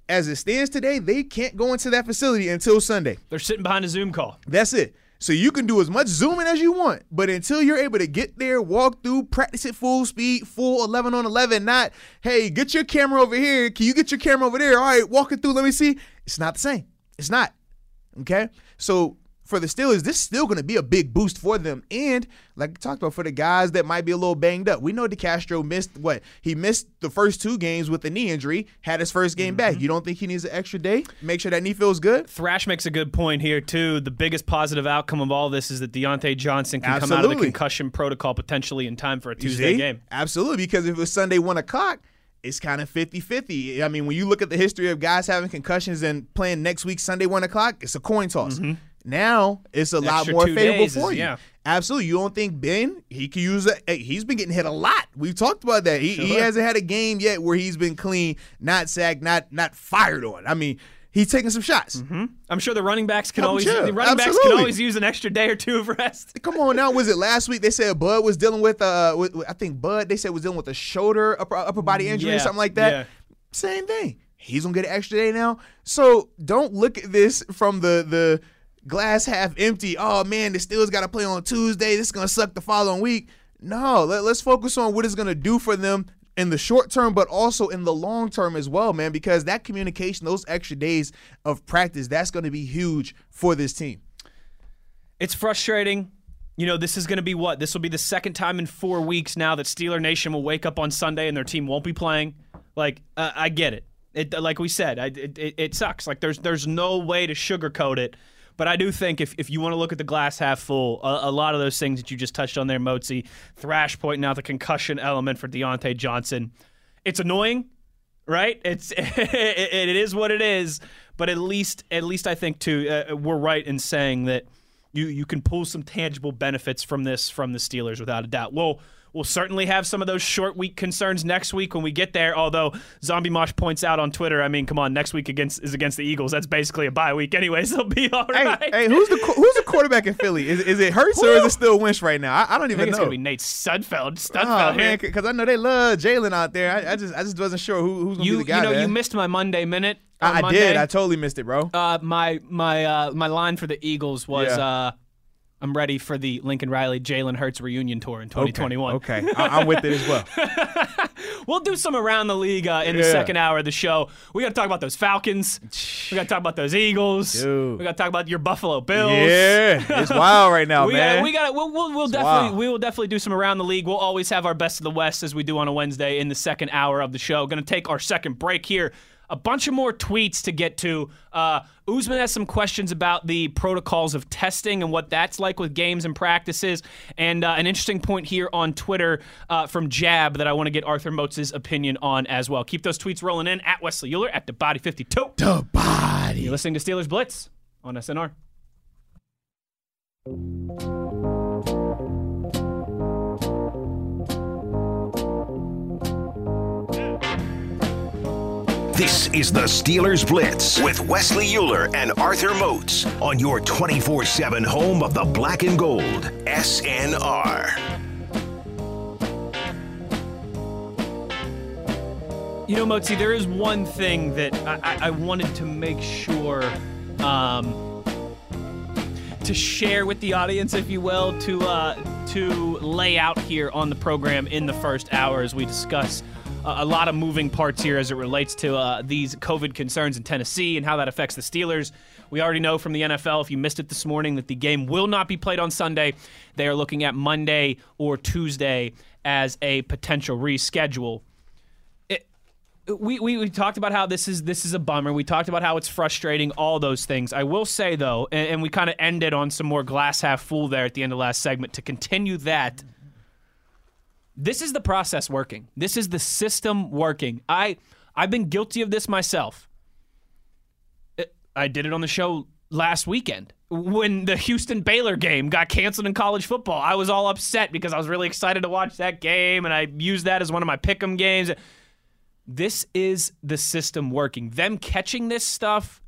as it stands today, they can't go into that facility until Sunday. They're sitting behind a Zoom call. That's it. So you can do as much zooming as you want, but until you're able to get there, walk through, practice at full speed, full 11 on 11, not, hey, get your camera over here. Can you get your camera over there? All right, walk it through. Let me see. It's not the same. It's not. Okay. So for the Steelers, this is still going to be a big boost for them. And like we talked about, for the guys that might be a little banged up, we know DeCastro missed what? He missed the first two games with a knee injury, had his first game back. Mm-hmm. You don't think he needs an extra day? Make sure that knee feels good? Thrash makes a good point here too. The biggest positive outcome of all this is that Diontae Johnson can come out of the concussion protocol potentially in time for a Tuesday game. Absolutely, because if it's Sunday one o'clock, it's kind of 50-50. I mean, when you look at the history of guys having concussions and playing next week Sunday one o'clock, it's a coin toss. Mm-hmm. Now it's a lot more favorable days is- for you. yeah. Absolutely. You don't think Ben he could use it? Hey, he's been getting hit a lot. We've talked about that. He, he hasn't had a game yet where he's been clean, not sacked, not not fired on. I mean, he's taking some shots. I'm sure the running backs can Oh, always sure. the running backs can always use an extra day or two of rest. <laughs> Come on now, was it last week? They said Bud was dealing with uh, with, with- I think Bud they said was dealing with a shoulder upper upper body injury Yeah, or something like that. yeah. Same thing. He's gonna get an extra day now. So don't look at this from the the glass half empty. Oh man, the Steelers got to play on Tuesday. This is gonna suck the following week. No, let, let's focus on what it's gonna do for them in the short term, but also in the long term as well, man. Because that communication, those extra days of practice, that's gonna be huge for this team. It's frustrating. You know, this is going to be what? This will be the second time in four weeks now that Steeler Nation will wake up on Sunday and their team won't be playing. Like, uh, I get it. It, like we said, I, it, it, it sucks. Like, there's there's no way to sugarcoat it. But I do think if, if you want to look at the glass half full, a, a lot of those things that you just touched on there, Mozi, Thrash pointing out the concussion element for Diontae Johnson, it's annoying, right? It's <laughs> it, it is what it is. But at least at least I think too, uh, we're right in saying that you you can pull some tangible benefits from this from the Steelers without a doubt. We'll we'll certainly have some of those short week concerns next week when we get there. Although Zombie Mosh points out on Twitter, I mean, come on, next week against is against the Eagles. That's basically a bye week, anyways. <laughs> They'll be all Hey, right. hey, who's the who's the quarterback in Philly? Is, is it Hurts or is it still Wentz right now? I, I don't I even think it's gonna be Nate Sudfeld. Sudfeld Oh here. man, because I know they love Jalen out there. I, I just I just wasn't sure who, who's gonna you be the guy. you know there. you missed my Monday minute. I, I Monday. did. I totally missed it, bro. Uh, my my uh, my line for the Eagles was Yeah. uh, I'm ready for the Lincoln Riley Jalen Hurts reunion tour in 2021. Okay, I, I'm with it as well. <laughs> we'll do some around the league uh, in the Yeah. second hour of the show. We got to talk about those Falcons. We got to talk about those Eagles. Dude. We got to talk about your Buffalo Bills. Yeah, it's <laughs> wild right now, we man. Got, we got. We'll, we'll, we'll definitely. wild. We will definitely do some around the league. We'll always have our best of the West as we do on a Wednesday in the second hour of the show. Going to take our second break here. A bunch of more tweets to get to. Uh, Usman has some questions about the protocols of testing and what that's like with games and practices. And uh, an interesting point here on Twitter uh, from Jab that I want to get Arthur Moats's opinion on as well. Keep those tweets rolling in at Wesley Euler at the Body 52. the body. You're listening to Steelers Blitz on SNR. This is the Steelers Blitz with Wesley Uhler and Arthur Moats on your 24 7 home of the black and gold. SNR. You know, Motzi, there is one thing that I, I, wanted to make sure um, to share with the audience, if you will, to uh, to lay out here on the program in the first hour as we discuss a lot of moving parts here as it relates to uh, these COVID concerns in Tennessee and how that affects the Steelers. We already know from the NFL, if you missed it this morning, that the game will not be played on Sunday. They are looking at Monday or Tuesday as a potential reschedule we, we, we talked about how this is this is a bummer. We talked about how it's frustrating, all those things. I will say though, and, and we kind of ended on some more glass half full there at the end of last segment to continue that. This is the process working. This is the system working. I I've been guilty of this myself. I did it on the show last weekend when the Houston Baylor game got canceled in college football. I was all upset because I was really excited to watch that game and I used that as one of my pick'em games this is the system working. Them catching this stuff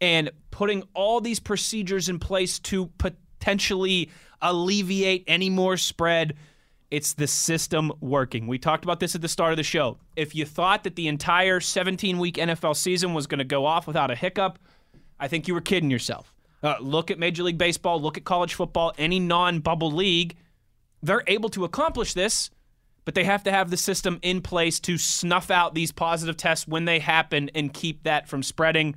and putting all these procedures in place to potentially alleviate any more spread. It's the system working. We talked about this at the start of the show. If you thought that the entire 17 week NFL season was going to go off without a hiccup, I think you were kidding yourself. Uh, look at Major League Baseball, look at college football, any non bubble league. They're able to accomplish this but they have to have the system in place to snuff out these positive tests when they happen and keep that from spreading.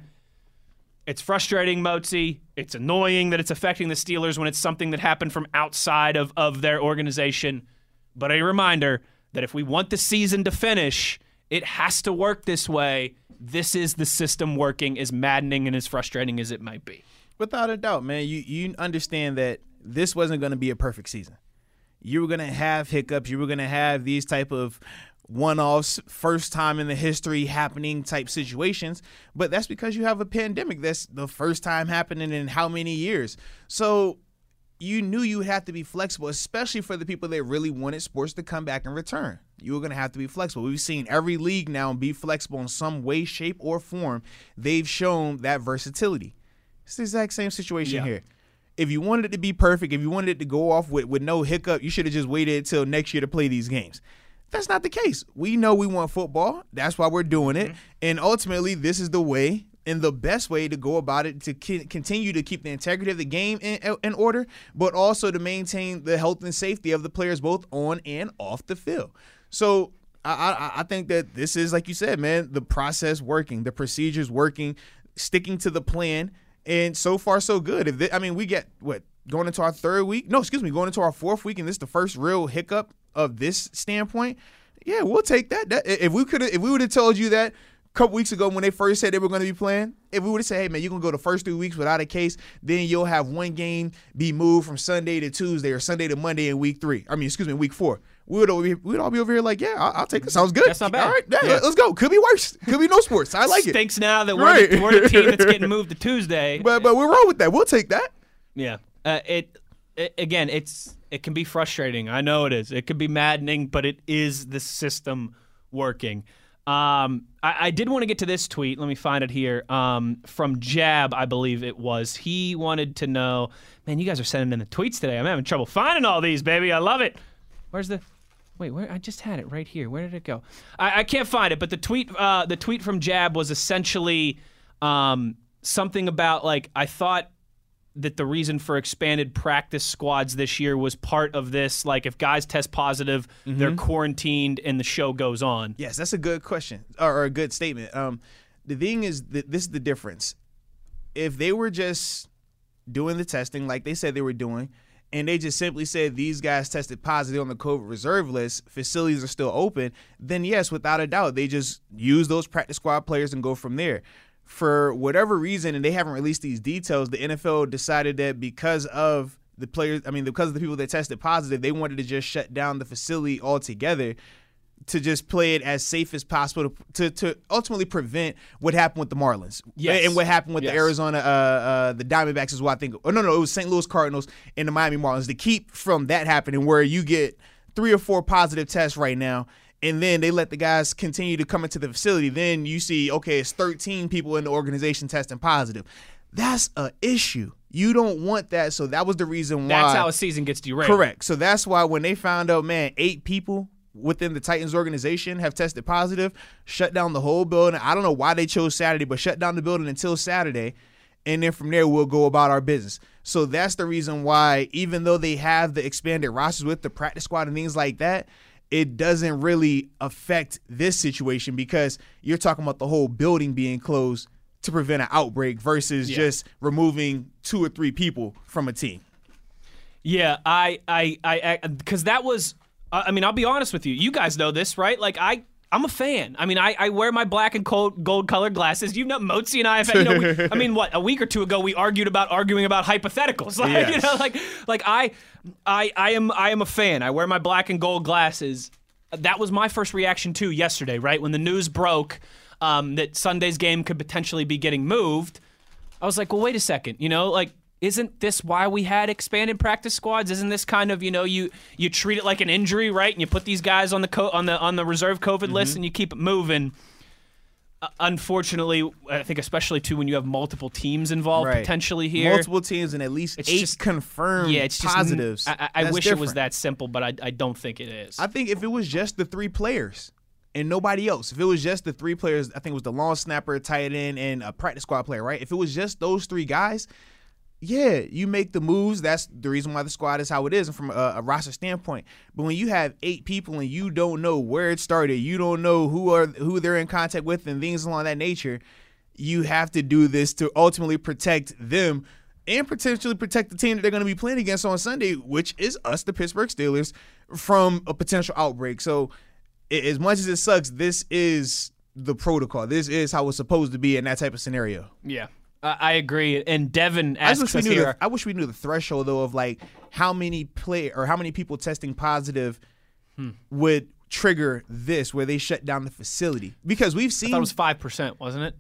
It's frustrating, Mozi. It's annoying that it's affecting the Steelers when it's something that happened from outside of, of their organization. But a reminder that if we want the season to finish, it has to work this way. This is the system working, as maddening and as frustrating as it might be. Without a doubt, man. You you understand that this wasn't going to be a perfect season. You were going to have hiccups. You were going to have these type of one-offs, first time in the history happening type situations. But that's because you have a pandemic. That's the first time happening in how many years? So you knew you have to be flexible, especially for the people that really wanted sports to come back and return. You were going to have to be flexible. We've seen every league now be flexible in some way, shape, or form. They've shown that versatility. It's the exact same situation Yeah. here. If you wanted it to be perfect, if you wanted it to go off with, with no hiccup, you should have just waited until next year to play these games. That's not the case. We know we want football. That's why we're doing it. Mm-hmm. And ultimately, this is the way and the best way to go about it to continue to keep the integrity of the game in, in order, but also to maintain the health and safety of the players both on and off the field. So I, I, I think that this is, like you said, man, the process working, the procedures working, sticking to the plan, and so far so good. If they, I mean, we get what going into our third week? No, excuse me, going into our fourth week, and this is the first real hiccup of this standpoint. Yeah, we'll take that. that if we could, if we would have told you that couple weeks ago when they first said they were going to be playing, if we would have said, "Hey man, you're gonna go the first three weeks without a case, then you'll have one game be moved from Sunday to Tuesday or Sunday to Monday in week three. I mean, excuse me, week four. We would all be, we'd all be over here like, yeah, I'll, I'll take it. Sounds good. That's not bad. All right, yeah, Yeah. let's go. Could be worse. Could be no sports. I like it. Stinks now that we're, Right. the, we're the <laughs> team that's getting moved to Tuesday. But but we're wrong with that. We'll take that. Yeah. Uh, it, it again, it's it can be frustrating. I know it is. It can be maddening, but it is the system working. Um, I, I did want to get to this tweet. Let me find it here. Um, from Jab, I believe it was. He wanted to know, man, you guys are sending in the tweets today. I'm having trouble finding all these, baby. I love it. Where's the? Wait, where? I just had it right here. Where did it go? I, I can't find it. But the tweet, uh, the tweet from Jab was essentially um, something about like I thought that the reason for expanded practice squads this year was part of this? Like, if guys test positive, they're quarantined and the show goes on. Yes, that's a good question or, or a good statement. Um, the thing is that this is the difference. If they were just doing the testing like they said they were doing, and they just simply said these guys tested positive on the COVID reserve list, facilities are still open, then yes, without a doubt, they just use those practice squad players and go from there. For whatever reason, and they haven't released these details, the NFL decided that because of the players, I mean, because of the people that tested positive, they wanted to just shut down the facility altogether to just play it as safe as possible to, to, to ultimately prevent what happened with the Marlins Yes. and what happened with Yes. the Arizona uh, uh, the Diamondbacks is what I think. Oh no, no, it was St. Louis Cardinals and the Miami Marlins to keep from that happening where you get three or four positive tests right now. And then they let the guys continue to come into the facility. Then you see, okay, it's 13 people in the organization testing positive. That's a issue. You don't want that. So that was the reason why. That's how a season gets derailed. Correct. So that's why when they found out, man, eight people within the Titans organization have tested positive, shut down the whole building. I don't know why they chose Saturday, but shut down the building until Saturday. And then from there, we'll go about our business. So that's the reason why, even though they have the expanded rosters with the practice squad and things like that, it doesn't really affect this situation because you're talking about the whole building being closed to prevent an outbreak versus Yeah. just removing two or three people from a team. Yeah, I, I, I, because that was. I I mean, I'll be honest with you. You guys know this, right? Like, I, I'm a fan. I mean, I, I wear my black and gold, gold colored glasses. You know, Motzi and I have. You know, we, I mean, what a week or two ago we argued about arguing about hypotheticals. <laughs> Like, you know, like, like I, I, I am, I am a fan. I wear my black and gold glasses. That was my first reaction too yesterday, right when the news broke um, that Sunday's game could potentially be getting moved. I was like, well, wait a second. You know, like, isn't this why we had expanded practice squads? Isn't this kind of, you know, you you treat it like an injury, right? And you put these guys on the co- on the on the reserve COVID Mm-hmm. list and you keep it moving. Uh, unfortunately, I think especially too when you have multiple teams involved Right. potentially here. multiple teams and at least It's eight just- confirmed yeah, it's just positives. I, I- wish it was that simple, but I, I don't think it is. I think if it was just the three players and nobody else, if it was just the three players, I think it was the long snapper, tight end, and a practice squad player, right? If it was just those three guys, yeah, you make the moves. That's the reason why the squad is how it is, and from a, a roster standpoint. But when you have eight people and you don't know where it started, you don't know who are who they're in contact with, and things along that nature, you have to do this to ultimately protect them and potentially protect the team that they're going to be playing against on Sunday, which is us, the Pittsburgh Steelers, from a potential outbreak. So, as much as it sucks, this is the protocol. This is how it's supposed to be in that type of scenario. yeah, I, I agree. And Devin I wish we us knew. here. The, I wish we knew the threshold though of like how many play or how many people testing positive Hmm. would trigger this where they shut down the facility because we've seen it was five percent, wasn't it?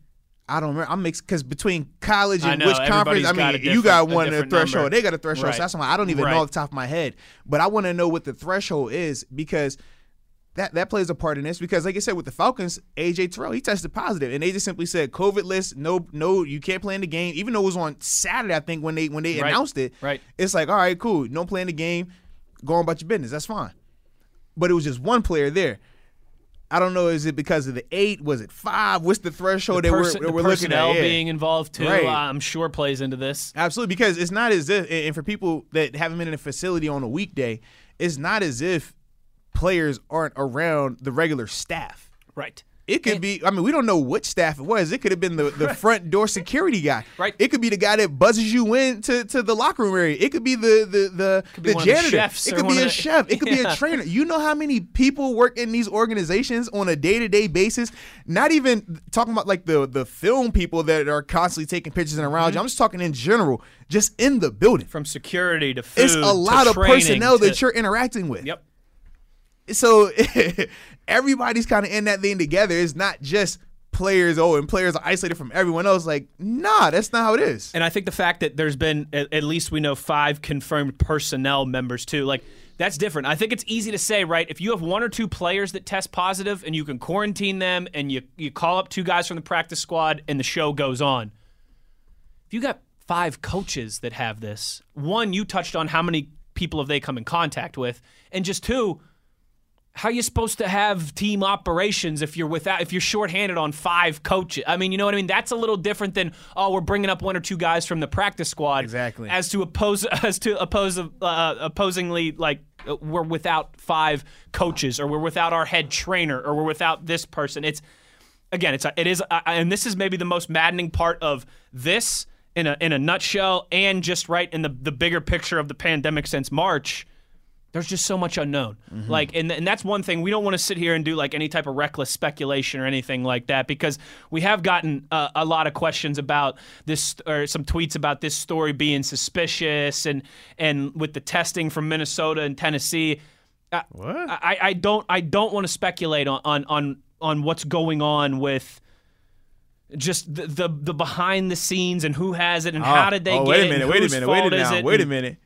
I don't remember. I'm mixed because between college and know, which conference, I mean, you got different- a one a threshold. number. They got a threshold. Right. So that's why I don't even Right. know off the top of my head. But I want to know what the threshold is because that that plays a part in this. Because like I said, with the Falcons, AJ Terrell he tested positive, and they just simply said COVID list. No, no, you can't play in the game. Even though it was on Saturday, I think when they when they Right. announced it, Right. It's like all right, cool, no play in the game. Go on about your business. That's fine. But it was just one player there. I don't know. Is it because of the eight? Was it five? What's the threshold that Person- we're, that the we're looking at? personnel Yeah. being involved too, Right. I'm sure plays into this. Absolutely, because it's not as if, and for people that haven't been in a facility on a weekday, it's not as if players aren't around the regular staff. Right. It could be. I mean, we don't know which staff it was. It could have been the, the <laughs> front door security guy. Right. It could be the guy that buzzes you in to, to the locker room area. It could be the the the, the of the janitor. it could be a the- chef. It could be a <laughs> trainer. You know how many people work in these organizations on a day to day basis? Not even talking about like the the film people that are constantly taking pictures and Mm-hmm. around you. I'm just talking in general, just in the building. From security to food. It's a lot of training personnel to- that you're interacting with. Yep. So <laughs> everybody's kind of in that thing together. It's not just players. Oh, and players are isolated from everyone else. Like, nah, that's not how it is. And I think the fact that there's been at, least we know five confirmed personnel members too, like that's different. I think it's easy to say, right? If you have one or two players that test positive and you can quarantine them and you you call up two guys from the practice squad and the show goes on. If you got five coaches that have this, one you touched on how many people have they come in contact with, and just two, how are you supposed to have team operations if you're without if you're shorthanded on five coaches? I mean, you know what I mean. That's a little different than oh, we're bringing up one or two guys from the practice squad. Exactly. As to oppose <laughs> as to oppose uh, opposingly like uh, we're without five coaches or we're without our head trainer or we're without this person. It's again, it's a, it is, uh, and this is maybe the most maddening part of this in a in a nutshell, and just right in the the bigger picture of the pandemic since March. There's just so much unknown. Mm-hmm. Like, and, and that's one thing we don't want to sit here and do like any type of reckless speculation or anything like that because we have gotten uh, a lot of questions about this or some tweets about this story being suspicious and and with the testing from Minnesota and Tennessee. Uh, What? I, I don't I don't want to speculate on, on on on what's going on with just the, the the behind the scenes and who has it and how did they oh, get wait it a minute, wait a minute, wait a minute, it wait a minute.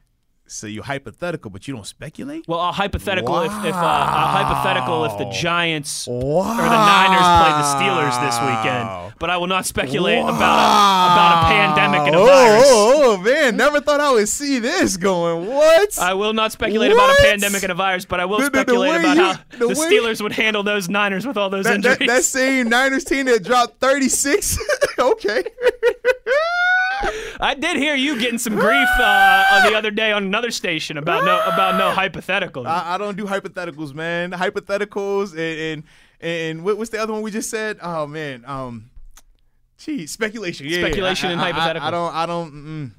So you hypothetical, but you don't speculate? Well, a hypothetical if, if uh, a hypothetical if the Giants Wow. or the Niners play the Steelers this weekend. But I will not speculate about a, about a pandemic and a oh, virus. Oh, oh, man, never thought I would see this going. What? I will not speculate about a pandemic and a virus, but I will The- the- the speculate way about you- how the the, Steelers would handle those Niners with all those that, injuries. that, that same Niners team that dropped 36. <laughs> okay. <laughs> I did hear you getting some grief uh, the other day on another station about no about no hypothetical. I, I don't do hypotheticals, man. Hypotheticals and and, and what, what's the other one we just said? Oh man, um, gee, speculation. Yeah, yeah. Speculation I, and I- I- hypotheticals. I, don't. I don't. Mm,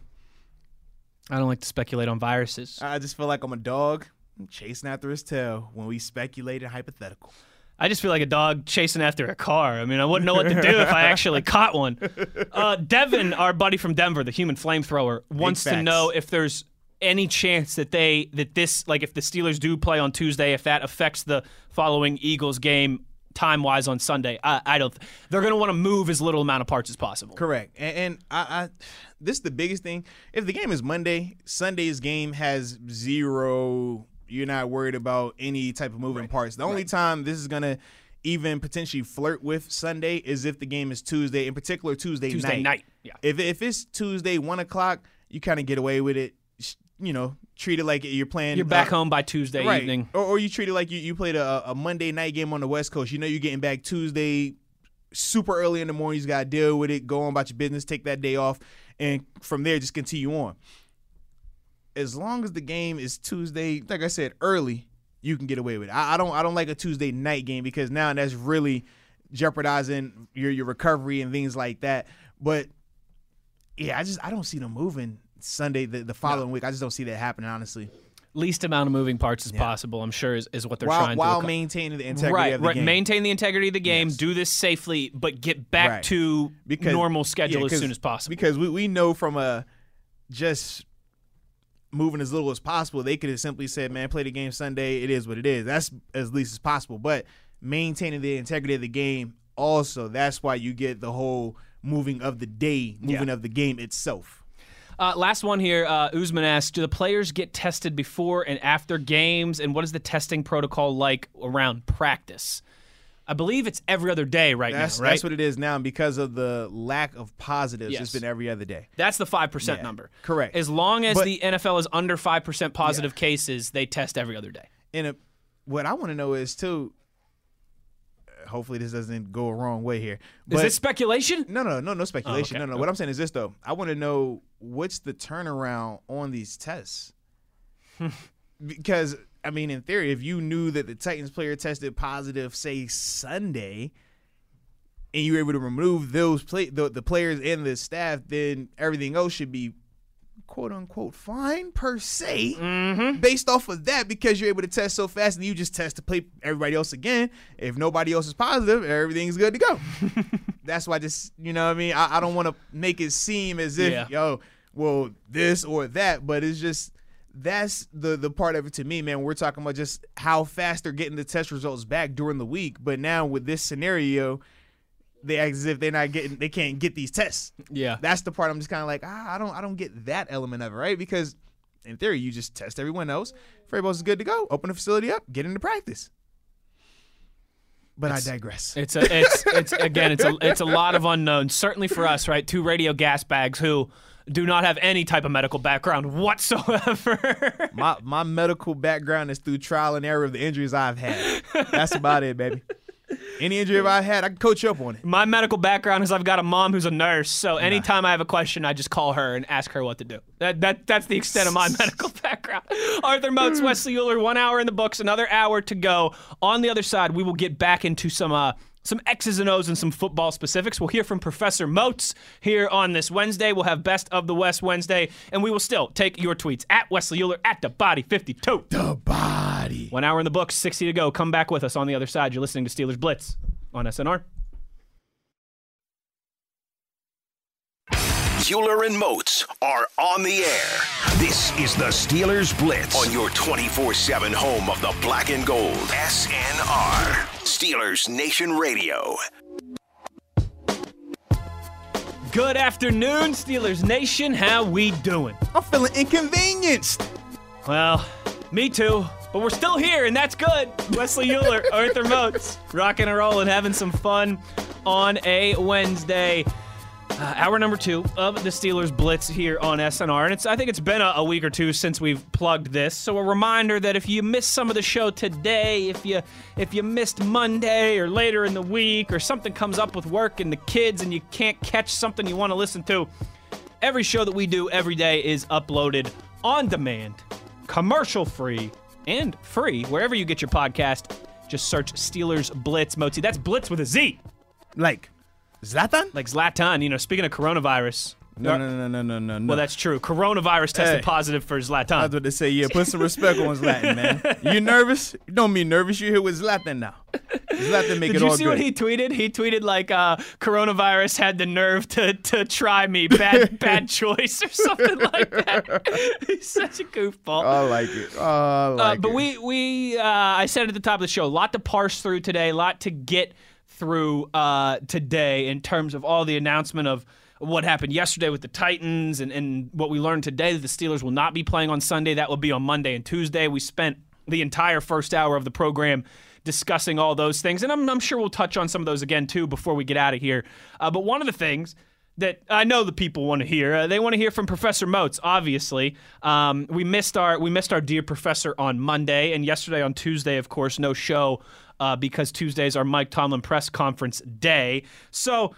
I don't like to speculate on viruses. I just feel like I'm a dog chasing after his tail when we speculate in hypothetical. I just feel like a dog chasing after a car. I mean, I wouldn't know what to do if I actually <laughs> caught one. Uh, Devin, our buddy from Denver, the human flamethrower, wants to know if there's any chance that they that this like if the Steelers do play on Tuesday, if that affects the following Eagles game time wise on Sunday. I, I don't. They're going to want to move as little amount of parts as possible. Correct. And, and I, I, this is the biggest thing. If the game is Monday, Sunday's game has zero. You're not worried about any type of moving parts. The only time this is gonna even potentially flirt with Sunday is if the game is Tuesday, in particular Tuesday, Tuesday night, yeah. If if it's Tuesday one o'clock, you kind of get away with it. You know, treat it like you're playing. You're back uh, home by Tuesday right. evening. Or, or you treat it like you, you played a, a Monday night game on the West Coast. You know you're getting back Tuesday super early in the morning. You got to deal with it, go on about your business, take that day off, and from there just continue on. As long as the game is Tuesday, like I said, early, you can get away with it. I, I don't I don't like a Tuesday night game because now that's really jeopardizing your your recovery and things like that. But yeah, I just I don't see them moving Sunday the, the following week. I just don't see that happening, honestly. Least amount of moving parts as possible. I'm sure is, is what they're While trying while to. acco- maintaining the integrity right, of the right. game. Maintain the integrity of the game. Yes. Do this safely, but get back Right. to Because- normal schedule yeah, as soon as possible. Because we, we know from a just moving as little as possible, they could have simply said, "Man, play the game Sunday. It is what it is." That's as least as possible. But maintaining the integrity of the game, also, that's why you get the whole moving of the day, moving of the game itself. Uh, last one here. Uh, Usman asks, do the players get tested before and after games, and what is the testing protocol like around practice? I believe it's every other day right That's now, right? that's what it is now. And because of the lack of positives, Yes. it's been every other day. That's the five percent Yeah, number. correct. As long as But- the NFL is under five percent positive cases, they test every other day. And a, what I want to know is too. Hopefully, this doesn't go a wrong way here. Is But this speculation? No, no, no, no speculation. Oh, okay. No, no. What oh. I'm saying is this though. I want to know what's the turnaround on these tests. <laughs> because I mean, in theory, if you knew that the Titans player tested positive, say Sunday, and you were able to remove those play the, the players and the staff, then everything else should be quote unquote fine per se Mm-hmm. based off of that because you're able to test so fast and you just test to play everybody else again if nobody else is positive everything's good to go <laughs> that's why just you know what i mean i, I don't want to make it seem as if Yeah. yo well this or that but it's just that's the the part of it to me man we're talking about just how fast they're getting the test results back during the week but now with this scenario they act as if they're not getting they can't get these tests Yeah. that's the part I'm just kind of like, ah, I don't, I don't get that element of it, right? Because in theory, you just test everyone else. Else is good to go, open the facility up, get into practice. But I digress. It's a, it's, it's again, it's a, it's a lot of unknowns. Certainly for us, right? Two radio gas bags who do not have any type of medical background whatsoever. <laughs> My my medical background is through trial and error of the injuries I've had. That's about it, baby. Any injury I've had, I can coach you up on it. My medical background is I've got a mom who's a nurse, so anytime I have a question, I just call her and ask her what to do. That, that that's the extent of my <laughs> medical background. Arthur Moats, Wesley Uhler, one hour in the books, another hour to go. On the other side, we will get back into some uh, some X's and O's and some football specifics. We'll hear from Professor Moats here on this Wednesday. We'll have Best of the West Wednesday, and we will still take your tweets at Wesley Uhler at the Body 52. The body. One hour in the books, 60 to go. Come back with us on the other side. You're listening to Steelers Blitz on SNR. Uhler and Moats are on the air. This is the Steelers Blitz on your 24 7 home of the black and gold. SNR. Steelers Nation Radio. Good afternoon, Steelers Nation. How we doing? I'm feeling inconvenienced. Well, me too. But we're still here, and that's good. Wesley Uhler, <laughs> Arthur Moats, rocking and rolling, having some fun on a Wednesday. Uh, hour number two of the Steelers Blitz here on SNR, and it's I think it's been a, a, week or two since we've plugged this. So a reminder that if you missed some of the show today, if you if you missed Monday or later in the week, or something comes up with work and the kids, and you can't catch something you want to listen to, every show that we do every day is uploaded on demand, commercial free, and free wherever you get your podcast. Just search Steelers Blitz Moti. That's Blitz with a Z. Like Zlatan? Like Zlatan, you know, speaking of coronavirus. No, no, no, no, no, no, no. Well, that's true. Coronavirus tested Hey. positive for Zlatan. That's what they say. Yeah, put some respect on Zlatan, man. <laughs> You nervous? You don't mean nervous. You're here with Zlatan now. Zlatan make Did it all Did you see good. what he tweeted? He tweeted like uh, coronavirus had the nerve to to try me. Bad <laughs> bad choice or something like that. <laughs> He's such a goofball. I like it. Oh, I Uh, like but it. we we uh, I said at the top of the show, a lot to parse through today, a lot to get through uh, today in terms of all the announcement of what happened yesterday with the Titans and, and what we learned today that the Steelers will not be playing on Sunday. That will be on Monday and Tuesday. We spent the entire first hour of the program discussing all those things, and I'm, I'm sure we'll touch on some of those again too before we get out of here. Uh, but one of the things that I know the people want to hear. Uh, they want to hear from Professor Moats. Obviously, um, we missed our we missed our dear professor on Monday and yesterday on Tuesday. Of course, no show uh, because Tuesdays are Mike Tomlin press conference day. So.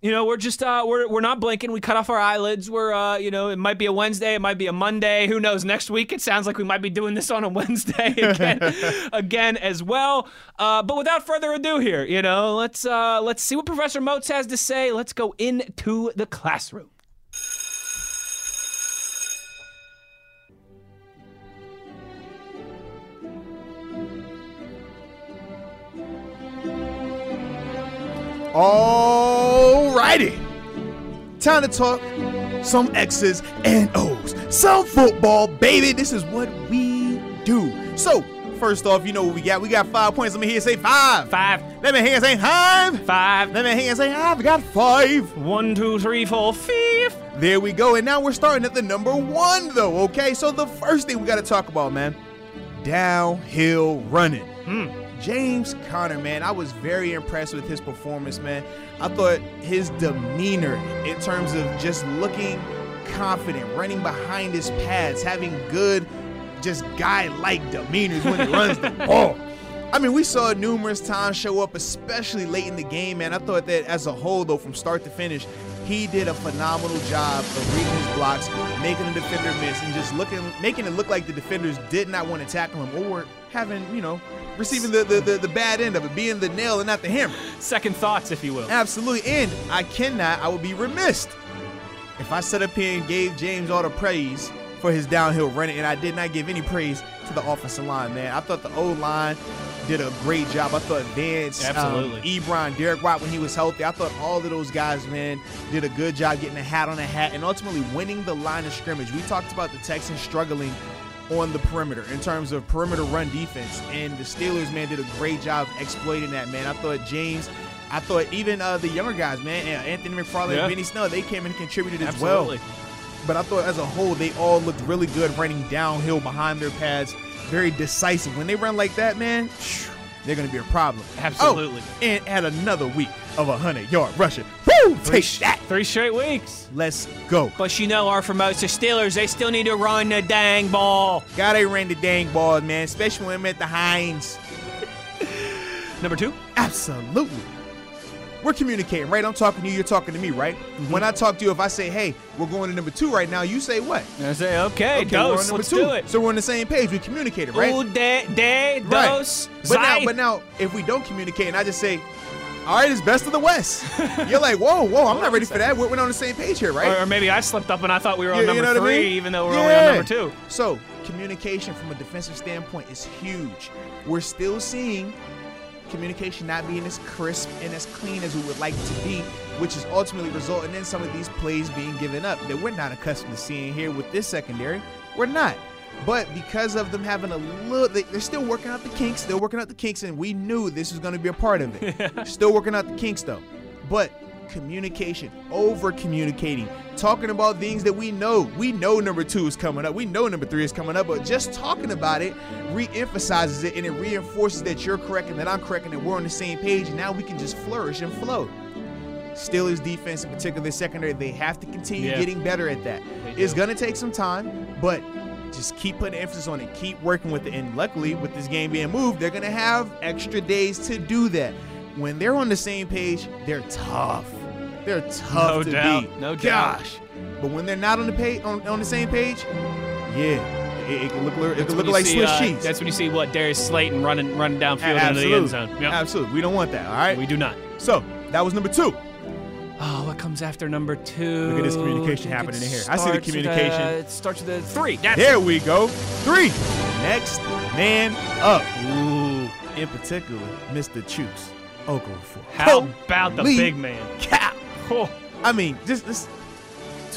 You know, we're just uh, we're we're not blinking. We cut off our eyelids. We're uh, you know, it might be a Wednesday, it might be a Monday. Who knows? Next week, it sounds like we might be doing this on a <laughs> Wednesday again, <laughs> again as well. Uh, but without further ado, here, you know, let's uh, let's see what Professor Moats has to say. Let's go into the classroom. Alrighty. Time to talk some X's and O's. Some football, baby. This is what we do. So, first off, you know what we got? We got five points. Let me hear you say five. Five, Let me hear you say five. five, Let me hear you say I've got five. one, two, three, four, five. There we go. And now we're starting at the number one, though, okay? So the first thing we got to talk about, man, downhill running. Hmm. James Conner, man, I was very impressed with his performance, man. I thought his demeanor in terms of just looking confident, running behind his pads, having good, just guy-like demeanors when he runs the <laughs> ball. I mean, we saw it numerous times show up, especially late in the game, man. I thought that as a whole, though, from start to finish, he did a phenomenal job of reading his blocks, making the defender miss, and just looking, making it look like the defenders did not want to tackle him or having, you know, receiving the, the, the, the bad end of it, being the nail and not the hammer. Second thoughts, if you will. Absolutely. And I cannot, I would be remiss if I sat up here and gave James all the praise for his downhill running and I did not give any praise to the offensive line, man. I thought the O line did a great job. I thought Vance, Absolutely. um, Ebron, Derek Watt when he was healthy. I thought all of those guys, man, did a good job getting a hat on a hat and ultimately winning the line of scrimmage. We talked about the Texans struggling on the perimeter in terms of perimeter run defense. And the Steelers, man, did a great job exploiting that, man. I thought James, I thought even uh, the younger guys, man, Anthony McFarland Yeah. and Benny Snell, they came and contributed as Absolutely. well. But I thought as a whole, they all looked really good running downhill behind their pads, very decisive. When they run like that, man, they're going to be a problem. Absolutely. Oh, and had another week of a 100 yard rushing. Woo! Three, Take that. Three straight weeks. Let's go. But you know, our Formosa Steelers, they still need to run the dang ball. God, they ran the dang ball, man, especially when I'm at the Heinz. <laughs> Number two. Absolutely. We're communicating, right? I'm talking to you, you're talking to me, right? Mm-hmm. When I talk to you, if I say, hey, we're going to number two right now, you say what? I say, okay, we're on dos, let's two. do it. So we're on the same page. We communicated, right? Un, de, de, Right. But now, but now, if we don't communicate and I just say, all right, it's best of the West, <laughs> you're like, whoa, whoa, I'm not ready for that. We're, we're on the same page here, right? Or, or maybe I slipped up and I thought we were on You- number you know what I three, mean? even though we're only on number two. So communication from a defensive standpoint is huge. We're still seeing communication not being as crisp and as clean as we would like it to be, which is ultimately resulting in some of these plays being given up that we're not accustomed to seeing here with this secondary. We're not. But because of them having a little, they- they're still working out the kinks, still working out the kinks, and we knew this was going to be a part of it. <laughs> still working out the kinks though. But communication, over communicating, talking about things that we know. We know number two is coming up. We know number three is coming up, but just talking about it re-emphasizes it and it reinforces that you're correct and that I'm correct and that we're on the same page. And now we can just flourish and flow. Steelers defense, in particular their secondary, they have to continue Yeah. getting better at that. It's gonna take some time, but just keep putting emphasis on it, keep working with it. And luckily, with this game being moved, they're gonna have extra days to do that. When they're on the same page, they're tough. They're tough No to doubt, beat. no doubt. Gosh. But when they're not on the page on, on the same page, yeah, it, it can look it can look like see, Swiss uh, cheese. That's when you see what Darius Slayton running running downfield into the end zone. Yep. Absolutely. We don't want that. All right. We do not. so that was number two. Oh, what comes after number two? Look at this communication happening it here. I see the starts with, communication. uh, it starts with a three. That's There we go. Three. Next man up. Ooh. In particular, Mr. Chuks Okorafor. How about the big man? Cow. Oh, I mean, just this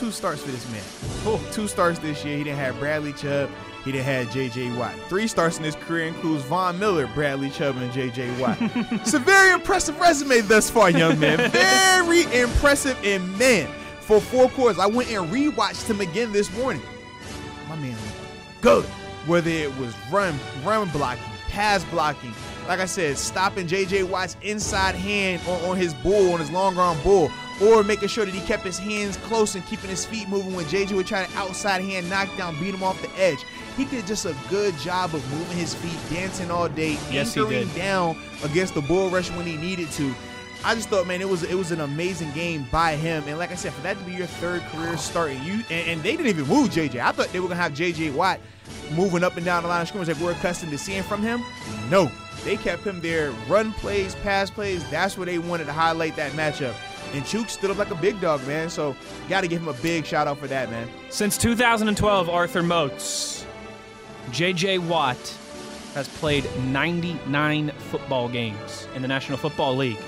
two starts for this man. oh. Two starts this year. He didn't have Bradley Chubb. He didn't have J.J. Watt. Three starts in his career includes Von Miller, Bradley Chubb, and J.J. Watt. <laughs> it's a very impressive resume thus far, young man. <laughs> Very impressive. And man, for four quarters, I went and rewatched him again this morning. My man looked good. Whether it was run, run blocking, pass blocking, like I said, stopping J.J. Watt's inside hand on, on his bull, on his long arm bull, or making sure that he kept his hands close and keeping his feet moving when J.J. would try to outside hand knock down, beat him off the edge. He did just a good job of moving his feet, dancing all day, Yes, anchoring down against the bull rush when he needed to. I just thought, man, it was it was an amazing game by him. And like I said, for that to be your third career start, and you and, and they didn't even move JJ. I thought they were gonna have JJ Watt moving up and down the line of scrimmage like we're accustomed to seeing from him. No, they kept him there. Run plays, pass plays. That's where they wanted to highlight that matchup. And Chuk stood up like a big dog, man. So got to give him a big shout out for that, man. Since 2012, Arthur Moats, J.J. Watt has played 99 football games in the National Football League.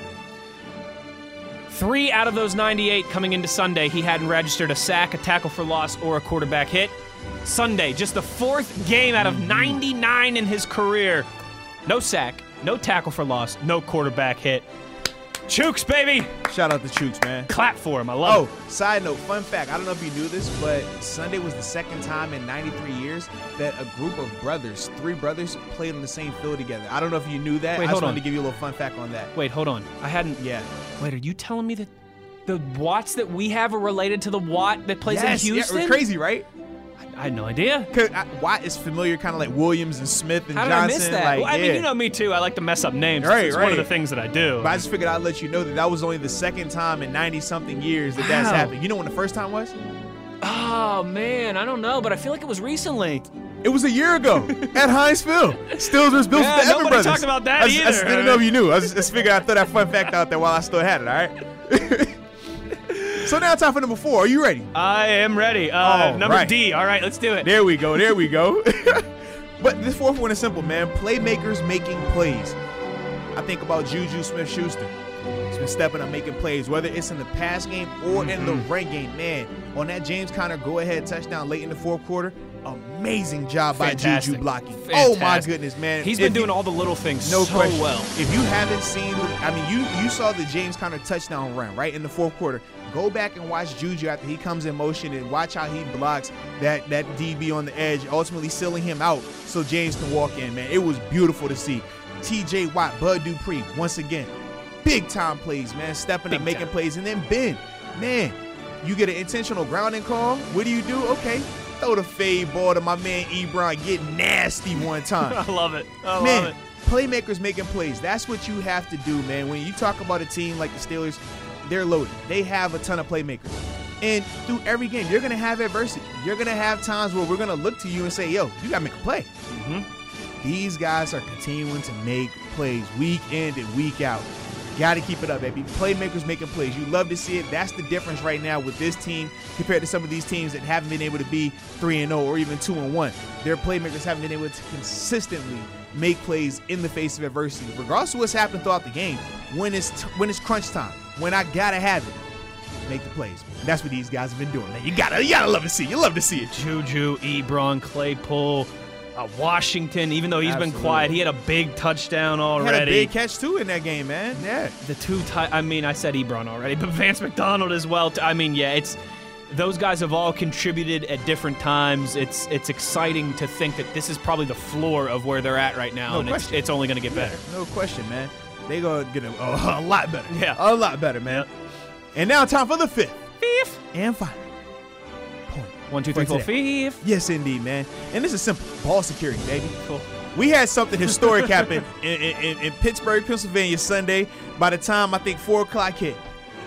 Three out of those 98 coming into Sunday, he hadn't registered a sack, a tackle for loss, or a quarterback hit. Sunday, just the fourth game out of 99 in his career. No sack, no tackle for loss, no quarterback hit. Chuks, baby! Shout out to Chuks, man. Clap for him. I love Oh, side note, fun fact. I don't know if you knew this, but Sunday was the second time in 93 years that a group of brothers, three brothers, played on the same field together. I don't know if you knew that. Wait, I hold just wanted on. to give you a little fun fact on that. Wait, hold on. I hadn't. Yeah. Wait, are you telling me that the Watts that we have are related to the Watt that plays yes, in Houston? yeah, crazy, right? I had no idea. Cause I, Watt is familiar, kind of like Williams and Smith and How did I miss that? Like, Well, I yeah. mean, you know me too. I like to mess up names. Right, it's one of the things that I do. But I just figured I'd let you know that that was only the second time in 90 something years that that's happened. You know when the first time was? oh man, I don't know, but I feel like it was recently. It was a year ago <laughs> at Heinz Field. Stills was built Yeah, the Evan nobody brothers. talked about that I just, I just didn't know if you knew. I just, just figured I'd throw that fun fact out there while I still had it. All right. <laughs> so now time for number four. Are you ready? I am ready. Uh, number right. D. All right, let's do it. There we go. There we go. <laughs> but this fourth one is simple, man. Playmakers making plays. I think about Juju Smith Schuster. He's been stepping up making plays, whether it's in the pass game or in the Mm-hmm. run game. Man, on that James Conner go ahead touchdown late in the fourth quarter, amazing job by Juju blocking. Oh my goodness, man. He's If been you- doing all the little things no so question. well. If you haven't seen, I mean, you you saw the James Conner touchdown run right in the fourth quarter. Go back and watch Juju after he comes in motion and watch how he blocks that that DB on the edge, ultimately sealing him out so James can walk in. Man, it was beautiful to see. T.J. Watt, Bud Dupree, once again. big time plays, man. Stepping Big up, making time. plays, and then Ben, man, you get an intentional grounding call. What do you do? Okay, throw the fade ball to my man Ebron. Get nasty one <laughs> time. I love it. I love man, it. playmakers making plays. That's what you have to do, man. When you talk about a team like the Steelers, they're loaded. They have a ton of playmakers. And through every game, you're going to have adversity. You're going to have times where we're going to look to you and say, yo, you got to make a play. Mm-hmm. These guys are continuing to make plays week in and week out. Got to keep it up, baby. Playmakers making plays. You love to see it. That's the difference right now with this team compared to some of these teams that haven't been able to be 3 and 0 or even 2 and 1. Their playmakers haven't been able to consistently make plays in the face of adversity. Regardless of what's happened throughout the game, when it's t- when it's crunch time, when I got to have it, make the plays. And that's what these guys have been doing, man. You got to you got to love to see it. You love to see it. Juju, Ebron, Claypool, uh, Washington. Even though he's been quiet, he had a big touchdown He already. had a big catch too in that game, man. Yeah. the two I mean, I said Ebron already, but Vance McDonald as well. t- I mean, yeah, it's those guys have all contributed at different times. It's it's exciting to think that this is probably the floor of where they're at right now, No and it's, question. it's only going to get better. No question, man. They gonna get a, a, <laughs> a lot better. Yeah. a lot better, man. And now time for the fifth Fifth. and final point. One, two, three, four, fifth. Yes, indeed, man. And this is simple: ball security, baby. Cool. We had something historic <laughs> happen in, in, in Pittsburgh, Pennsylvania, Sunday. By the time I think four o'clock hit,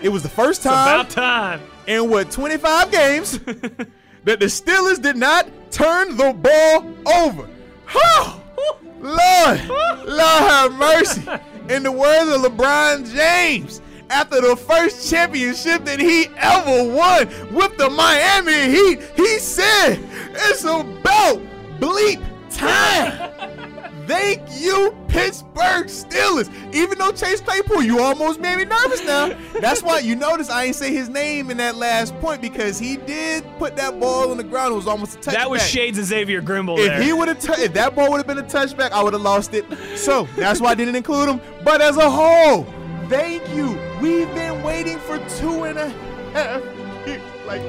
it was the first time. It's about time. in what 25 games <laughs> that the Steelers did not turn the ball over. Oh, Lord, Lord have mercy. In the words of LeBron James, after the first championship that he ever won with the Miami Heat, he said, "It's about bleep time." <laughs> Thank you, Pittsburgh Steelers. Even though Chase Claypool, you almost made me nervous now. That's why you notice I ain't say his name in that last point because he did put that ball on the ground. It was almost a touchback. That was shades of Xavier Grimble If there. he would have, t- if that ball would have been a touchback, I would have lost it. So that's why I didn't include him. But as a whole, thank you. We've been waiting for two and a half years. <laughs> Like,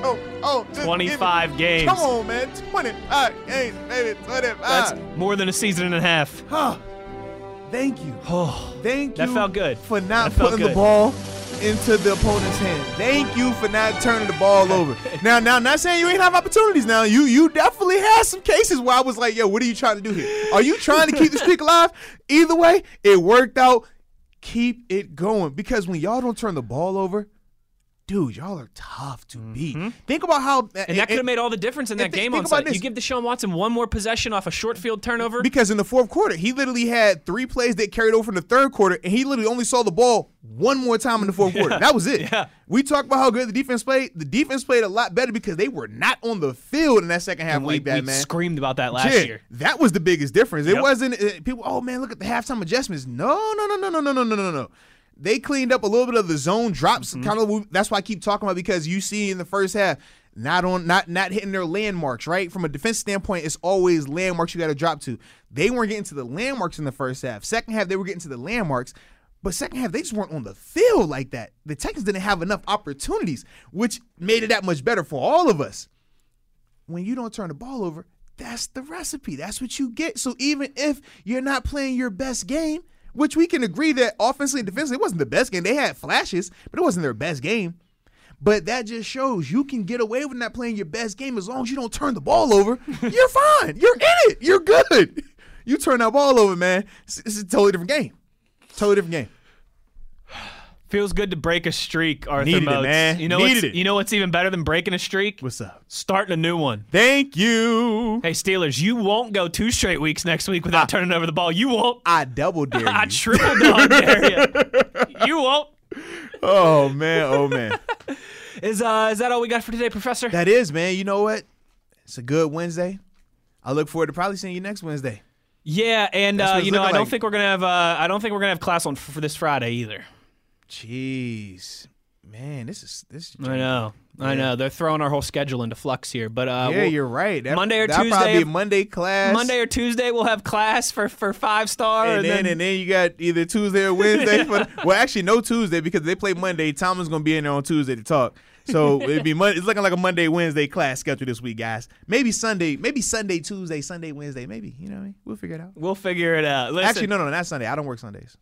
come on, just give me- 25 games. Come on, man, 25 games, baby, 25. That's more than a season and a half. Huh. Thank you. Oh, Thank That you felt good. for not That putting the ball into the opponent's hand. Thank you for not turning the ball <laughs> over. Now, now, not saying you ain't have opportunities. Now, you you definitely had some cases where I was like, yo, what are you trying to do here? Are you trying to keep the streak alive? Either way, it worked out. Keep it going because when y'all don't turn the ball over, dude, y'all are tough to beat. Think about how Mm-hmm. and that could have made all the difference in that and thi- game think on Sunday. this. You give Deshaun Watson one more possession off a short field turnover. Because in the fourth quarter, he literally had three plays that carried over from the third quarter, and he literally only saw the ball one more time in the fourth <laughs> quarter. That was it. yeah. We talked about how good the defense played. The defense played a lot better because they were not on the field in that second half we, that, we screamed about that last Yeah, year. That was the biggest difference. It wasn't uh, people. Oh man, look at the halftime adjustments. No, no, no, no, no, no, no, no, no, no. They cleaned up a little bit of the zone drops. Mm-hmm. Kind of. That's why I keep talking about because you see in the first half. Not on, not not hitting their landmarks, right? From a defense standpoint, it's always landmarks you got to drop to. They weren't getting to the landmarks in the first half. Second half, they were getting to the landmarks, but second half they just weren't on the field like that. The Texans didn't have enough opportunities, which made it that much better for all of us when you don't turn the ball over, that's the recipe. That's what you get. So even if you're not playing your best game, which we can agree that offensively and defensively, it wasn't the best game. They had flashes, but it wasn't their best game. But that just shows you can get away with not playing your best game as long as you don't turn the ball over. <laughs> You're fine. You're in it. You're good. <laughs> You turn that ball over, man. It's, it's a totally different game. Totally different game. Feels good to break a streak, Arthur Needed it, man. You know Needed what's, it. You know what's even better than breaking a streak? What's up? Starting a new one. Thank you. Hey Steelers, you won't go two straight weeks next week without turning over the ball. You won't. <laughs> I double dare you. I triple dog dare you. <laughs> You won't. oh man. Oh man. <laughs> Is uh is that all we got for today, Professor? That is, man. You know what? It's a good Wednesday. I look forward to probably seeing you next Wednesday. yeah, and uh, you know I don't like. think we're gonna have uh, I don't think we're gonna have class on for this Friday either. Jeez, man, this is this. Is I know, I know. They're throwing our whole schedule into flux here, but uh, yeah, we'll- you're right. That, Monday or Probably Tuesday- be Monday class. Monday or Tuesday we'll have class for for five star, and, then, and then you got either Tuesday or Wednesday. for, <laughs> well, actually, no Tuesday because they play Monday. Thomas gonna be in there on Tuesday to talk. So <laughs> it'd be Monday. it's looking like a Monday Wednesday class schedule this week, guys. Maybe Sunday, maybe Sunday Tuesday, Sunday Wednesday, maybe. You know, what I mean? we'll figure it out. we'll figure it out. Listen, Actually, no, no, not Sunday. I don't work Sundays.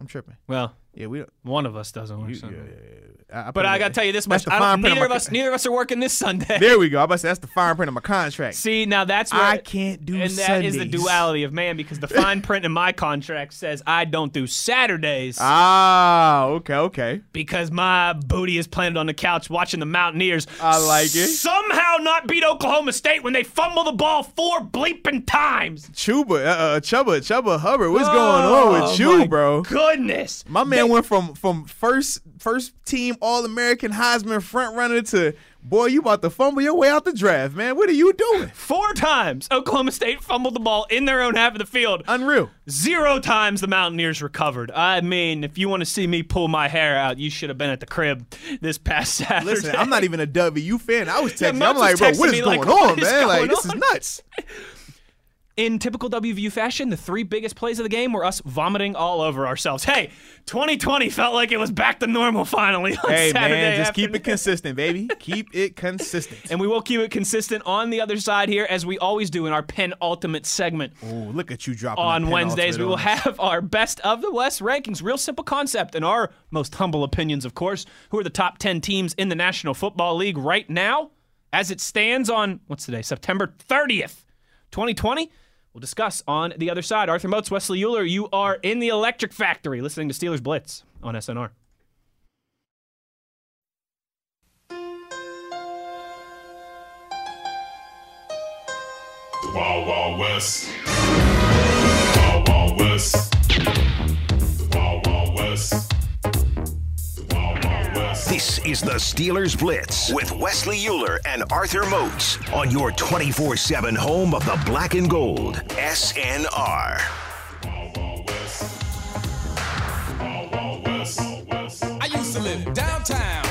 I'm tripping. Well, Yeah, we. one of us doesn't. You, yeah, yeah, yeah. I- But I got to tell you this much: I fine don't, neither of us, con- neither of us are working this Sunday. There we go. I about to say that's the fine print of my contract. See, now that's where I can't do and that is the duality of man because the <laughs> fine print in my contract says I don't do Saturdays Ah, okay, okay. because my booty is planted on the couch watching the Mountaineers. I like it. Somehow not beat Oklahoma State when they fumble the ball four bleeping times. Chuba, uh, uh, Chuba, Chuba Hubbard. What's going on with Oh, you, my bro? Goodness, My man went from from first first team All American Heisman frontrunner to boy, you about to fumble your way out the draft, man. What are you doing? four times Oklahoma State fumbled the ball in their own half of the field. Unreal. Zero times the Mountaineers recovered. I mean, if you want to see me pull my hair out, you should have been at the crib this past Saturday. Listen, I'm not even a WU fan. I was Yeah, texting. Moats I'm like, bro, what is like, going on, is man? Like, going this is nuts. <laughs> In typical WVU fashion, the three biggest plays of the game were us vomiting all over ourselves. Hey, 2020 felt like it was back to normal finally on Hey, Saturday man, just keep it <laughs> consistent, baby. Keep it consistent. And we will keep it consistent on the other side here, as we always do in our penultimate segment. Ooh, look at you dropping on Wednesdays, we will ultimate on us. have <laughs> our best of the West rankings. Real simple concept, and our most humble opinions, of course. Who are the top 10 teams in the National Football League right now, as it stands on, what's today, September 30th, 2020? We'll discuss on the other side. Arthur Moats, Wesley Uhler, you are in the Electric Factory listening to Steelers Blitz on SNR. Wild Wild West. This is the Steelers Blitz with Wesley Uhler and Arthur Moats on your 24 7 home of the black and gold. SNR. Wild Wild West. Wild Wild West. West. I used to live downtown.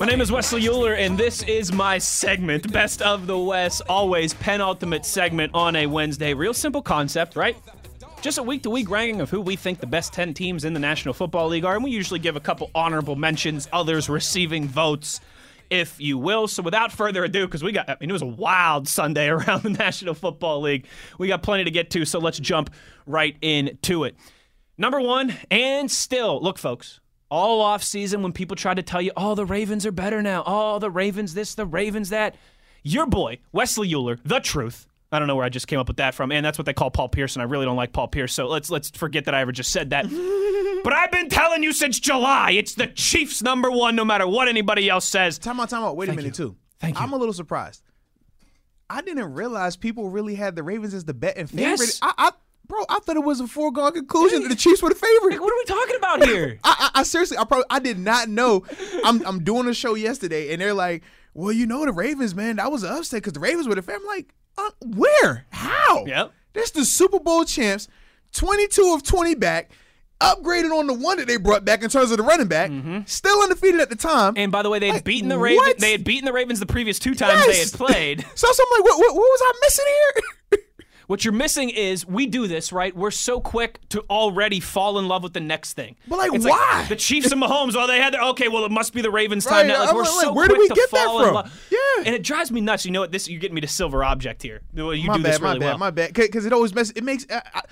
My name is Wesley Uhler, and this is my segment, Best of the West, always penultimate segment on a Wednesday. Real simple concept, right? Just a week to week ranking of who we think the best 10 teams in the National Football League are, and we usually give a couple honorable mentions, others receiving votes, if you will. So without further ado, because we got, I mean, it was a wild Sunday <laughs> around the National Football League. We got plenty to get to, so let's jump right into it. Number one, and still, look, folks, all off season when people try to tell you, oh, the Ravens are better now. Oh, the Ravens this, the Ravens that. Your boy, Wesley Uhler, the truth. I don't know where I just came up with that from, and that's what they call Paul Pierce. I really don't like Paul Pierce, so let's let's forget that I ever just said that. <laughs> but I've been telling you since July, it's the Chiefs number one, no matter what anybody else says. Time out, time out. Wait a minute, you. too. Thank you. I'm a little surprised. I didn't realize people really had the Ravens as the betting favorite. Yes. I, I, bro, I thought it was a foregone conclusion that the Chiefs were the favorite. What are we talking about here? <laughs> I, I, I seriously, I probably, I did not know. I'm, I'm doing a show yesterday, and they're like, "Well, you know, the Ravens, man, that was an upset because the Ravens were the favorite." I'm like, uh, "Where? How? Yep. That's the Super Bowl champs, 22 of 20 back, upgraded on the one that they brought back in terms of the running back, still undefeated at the time. and by the way, they had Like, beaten the what? Ravens. They had beaten the Ravens the previous two times they had played. <laughs> so, so I'm like, what, what, what was I missing here? <laughs> What you're missing is we do this, right? We're so quick to already fall in love with the next thing. But, like, It's why? the Chiefs and Mahomes, oh, they had their, okay, well, it must be the Ravens Right, time now. Like, I'm we're like, so where quick we to get that from? Yeah. And it drives me nuts. You know what? This You're getting me to silver object here. Well, you my do bad, this really my bad, well. my bad. Because it always messes. It makes. I, I,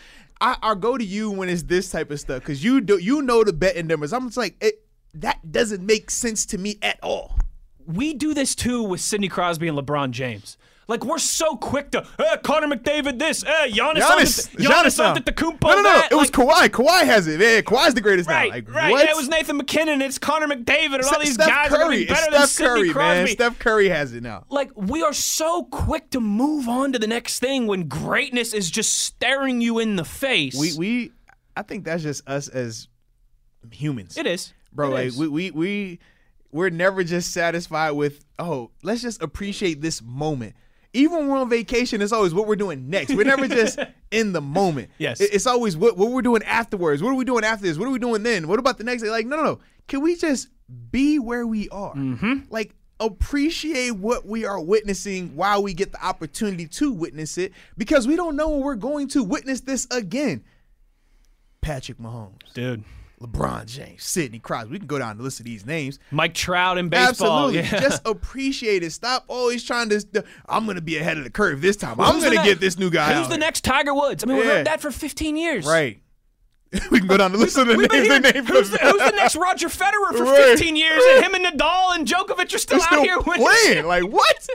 I, I go to you when it's this type of stuff because you do you know the betting numbers. I'm just like it. That doesn't make sense to me at all. we do this too with Sidney Crosby and LeBron James. Like we're so quick to, eh, Connor McDavid this, eh, Giannis, Giannis, Giannis, Giannis now. Antetokounmpo No, no, no. that. It was like, Kawhi. Kawhi has it. Man, Kawhi's the greatest Right, now. Like, right. What? Yeah, it was Nathan MacKinnon. It's Connor McDavid, and all Steph- these Steph guys are Curry. gonna be It's better than Steph Sidney Curry, Crosby. man. Steph Curry has it now. like we are so quick to move on to the next thing when greatness is just staring you in the face. We we. I think that's just us as humans. it is, bro. It like is. we we we we're never just satisfied with oh, let's just appreciate this moment. Even when we're on vacation, it's always what we're doing next. We're never just <laughs> in the moment. Yes. It's always what what we're doing afterwards. What are we doing after this? What are we doing then? What about the next day? Like no no no. Can we just be where we are? Mm-hmm. Like appreciate what we are witnessing while we get the opportunity to witness it because we don't know when we're going to witness this again. Patrick Mahomes. dude. LeBron James, Sidney Crosby. We can go down the list of these names. Mike Trout in baseball. Absolutely. Yeah. Just <laughs> appreciate it. Stop always trying to. I'm going to be ahead of the curve this time. I'm going to get this new guy. Who's the here. next Tiger Woods? I mean, we Yeah. heard that for 15 years. Right. <laughs> we can go down the list of the We've names. They hearing- named who's, the, who's the next Roger Federer for Right. 15 years, and him and Nadal and Djokovic are still, They're out here winning. playing. Like what?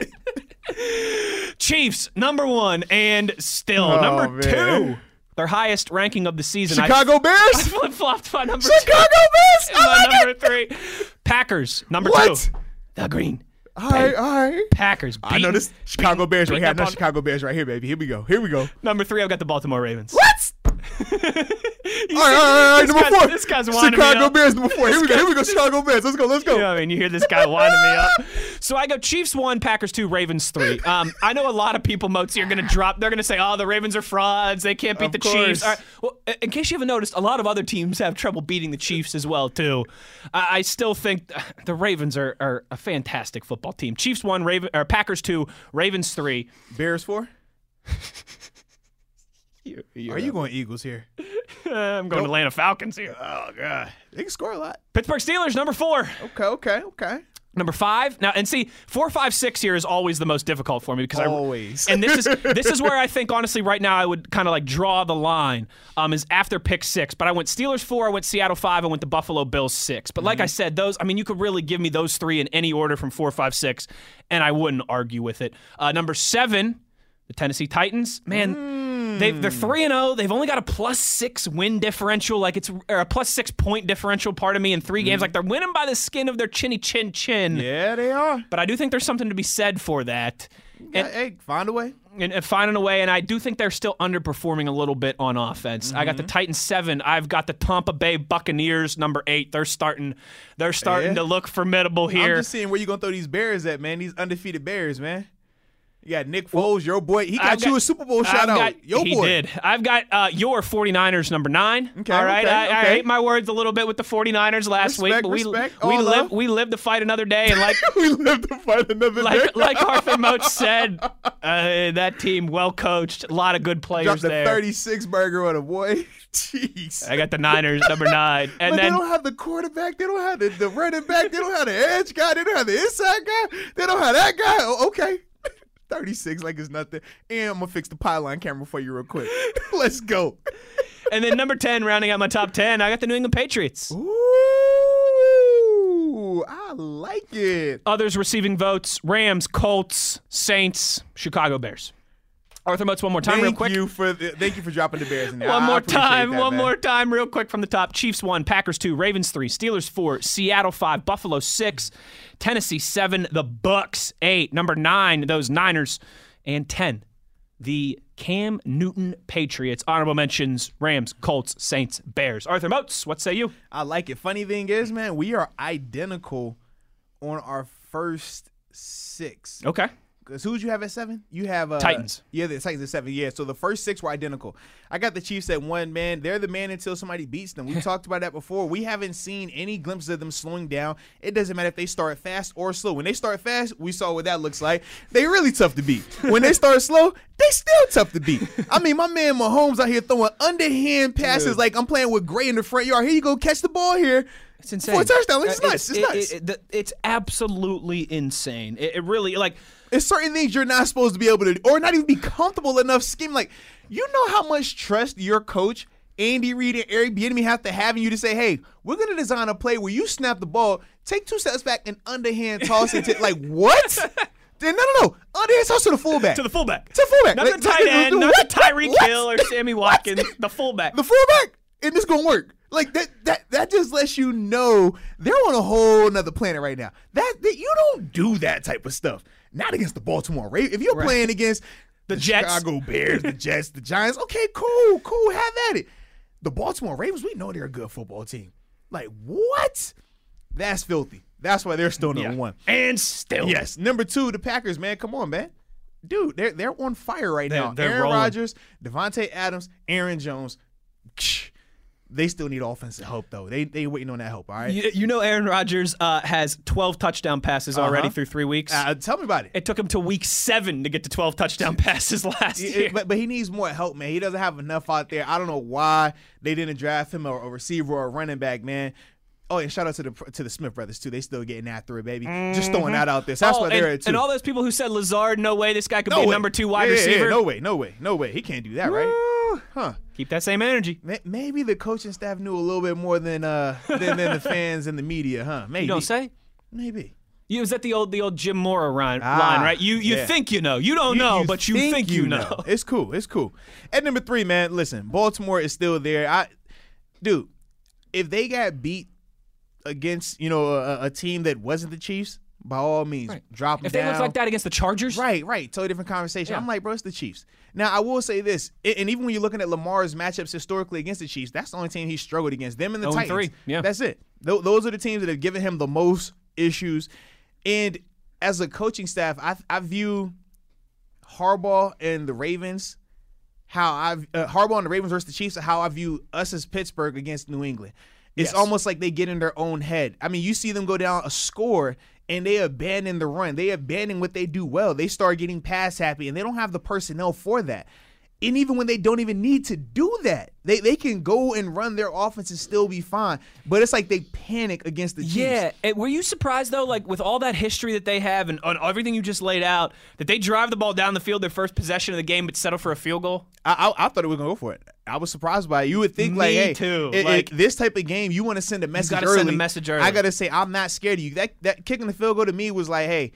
<laughs> Chiefs number one, and still Oh, number man. two, their highest ranking of the season. I- Chicago <laughs> I Bears. flip flopped my number Chicago two. Bears. and <laughs> my oh I number it. three. Packers number What? two. The Green All right, all right. Packers. I know this Chicago Bears right here. I know Chicago Bears right here, baby. Here we go. Here we go. Number three, I've got the Baltimore Ravens. What? <laughs> all right, all right, all right. Number four. This guy's winding me Chicago up. Bears number four. Here we go. Here we go. Chicago Bears. Let's go. Let's go. You know what I mean? You hear this guy winding me up. <laughs> So I go Chiefs one, Packers two, Ravens three. Um, I know a lot of people, Mozi, are going to drop. They're going to say, "Oh, the Ravens are frauds. They can't beat Of the course. Chiefs." All right. Well, in case you haven't noticed, a lot of other teams have trouble beating the Chiefs as well too. I, I still think the Ravens are, are a fantastic football team. Chiefs one, Raven, or Packers two, Ravens three. Bears four. <laughs> You, Are you going Eagles here? <laughs> I'm going Atlanta Falcons here. Oh god, they can score a lot. Pittsburgh Steelers number four. Okay, okay, okay. Number five now, and see, four, five, six here is always the most difficult for me because Always. I always and this is <laughs> this is where I think honestly right now I would kind of like draw the line um, is after pick six. But I went Steelers four, I went Seattle five, I went the Buffalo Bills six. But Mm-hmm. like I said, those I mean you could really give me those three in any order from four, five, six, and I wouldn't argue with it. Uh, number seven, the Tennessee Titans, man. They, they're three and zero. They've only got a plus six win differential, like it's or a plus six point differential. Part of me in three games, like they're winning by the skin of their chinny chin chin. Mm-hmm. Yeah, they are. But I do think there's something to be said for that. Yeah, hey, find a way. and, and finding a way. And I do think they're still underperforming a little bit on offense. I Mm-hmm. got the Titans seven. I've got the Tampa Bay Buccaneers number eight. They're starting. They're starting Yeah. to look formidable here. I'm just seeing where you gonna throw these Bears at, man. These undefeated Bears, man. You got Nick Foles, your boy. He got I've you got- a Super Bowl shout out. got- Your he boy. did. I've got uh, your 49ers number nine. Okay, All right. okay, I, I ate my words a little bit with the 49ers last week, but we respect. we live we live to fight another day, and like <laughs> we live to fight another day. like like Arthur Moat said, uh, that team well coached, a lot of good players Dropped the there. 36 burger on a boy. <laughs> Jeez. I got the Niners number nine, and but then they don't have the quarterback. They don't have the, the running back. They don't have the edge guy. They don't have the inside guy. They don't have that guy. Okay. 36 like it's nothing. And I'm to fix the pylon camera for you real quick. <laughs> Let's go. and then number ten, rounding out my top ten, I got the New England Patriots. Ooh, I like it. Others receiving votes: Rams, Colts, Saints, Chicago Bears. Arthur Moats, one more time, real Thank quick. you for the, thank you for dropping the Bears in there. One more time, that, one man. more time, real quick from the top. Chiefs one, Packers two, Ravens three, Steelers four, Seattle five, Buffalo six, Tennessee seven, the Bucks eight, number nine, those Niners, and ten, the Cam Newton Patriots. Honorable mentions: Rams, Colts, Saints, Bears. Arthur Moats, what say you? I like it. Funny thing is, man, we are identical on our first six. Okay. Because who'd you have at seven? You have uh, Titans. Yeah, the Titans at seven. Yeah, so the first six were identical. I got the Chiefs at one. Man, they're the man until somebody beats them. We <laughs> talked about that before. We haven't seen any glimpses of them slowing down. It doesn't matter if they start fast or slow. When they start fast, we saw what that looks like. They really tough to beat. When they start <laughs> slow, they still tough to beat. I mean, my man Mahomes out here throwing underhand passes like I'm playing with Gray in the front yard. Here you go, catch the ball here. It's insane. For a touchdown. It's Uh, nuts. It's it- nuts. it- it- it's absolutely insane. It really like It's certain things you're not supposed to be able to, or not even be comfortable enough scheming. Like, you know how much trust your coach, Andy Reid and Eric Bieniemy have to have in you to say, "Hey, we're going to design a play where you snap the ball, take two steps back, and underhand toss it to <laughs> like what? Then no, no, no, underhand toss to the fullback. to the fullback. To the fullback. Not Like, the tight end, not what? the Tyreek? Hill or Sammy Watkins. The fullback. the fullback, and it's gonna work. Like that, that, that just lets you know they're on a whole nother planet right now. That, that you don't do that type of stuff. Not against the Baltimore Ravens. If you're playing against the, Jets. Chicago Bears, the <laughs> Jets, the Giants, okay, cool, cool, have at it. The Baltimore Ravens, we know they're a good football team. Like what? That's filthy. That's why they're still number Yeah. one. And still. Yes. Number two, the Packers, man. Come on, man. Dude, they're they're on fire right They're- now. they're Aaron. Rodgers, Davante Adams, Aaron Jones. They still need offensive help though. They they waiting on that help. All right. You, you know Aaron Rodgers uh, has 12 touchdown passes already Uh-huh. through three weeks. Uh, tell me about it. it took him to week seven to get to 12 touchdown <laughs> passes last It- year. but but he needs more help, man. He doesn't have enough out there. I don't know why they didn't draft him a, a receiver or a running back, man. Oh, and shout out to the to the Smith brothers too. They still getting after it, baby. Just throwing that out there. So that's Oh, why they're and, at two. and all those people who said Lazard, no way, this guy could no be way. number two wide Yeah, yeah, yeah. receiver. no way, no way, no way. He can't do that, right? Huh. Keep that same energy. May- Maybe the coaching staff knew a little bit more than uh than, than the <laughs> fans and the media, huh? Maybe. You don't say. Maybe. You was that the old the old Jim Mora rhyme, Ah, line, right? You you yeah. think you know, you don't know, but you think, you know. It's cool. It's cool. At number three, man, listen, Baltimore is still there. I, dude, if they got beat against you know a, a team that wasn't the Chiefs, by all means, Right. drop them If they look like that against the Chargers, Right, right. Totally different conversation. Yeah. I'm like, bro, it's the Chiefs. Now, I will say this, and even when you're looking at Lamar's matchups historically against the Chiefs, that's the only team he struggled against. Them and the 0 and Titans. 3, yeah. That's it. Tho- those are the teams that have given him the most issues. And as a coaching staff, I, I view Harbaugh and the Ravens, how I uh, Harbaugh and the Ravens versus the Chiefs, how I view us as Pittsburgh against New England. It's Yes. almost like they get in their own head. I mean, you see them go down a score and they abandon the run. They abandon what they do well. They start getting pass happy and they don't have the personnel for that. And even when they don't even need to do that, they, they can go and run their offense and still be fine. But it's like they panic against the Chiefs. Yeah, and were you surprised though, like with all that history that they have and on everything you just laid out, that they drive the ball down the field their first possession of the game, but settle for a field goal? I, I, I thought it was gonna go for it. I was surprised by it. You would think like, Me hey, too. i- i- Like- this type of game, you want to send a message early. send a message early. I gotta say, I'm not scared of you. That that kicking the field goal to me was like, hey,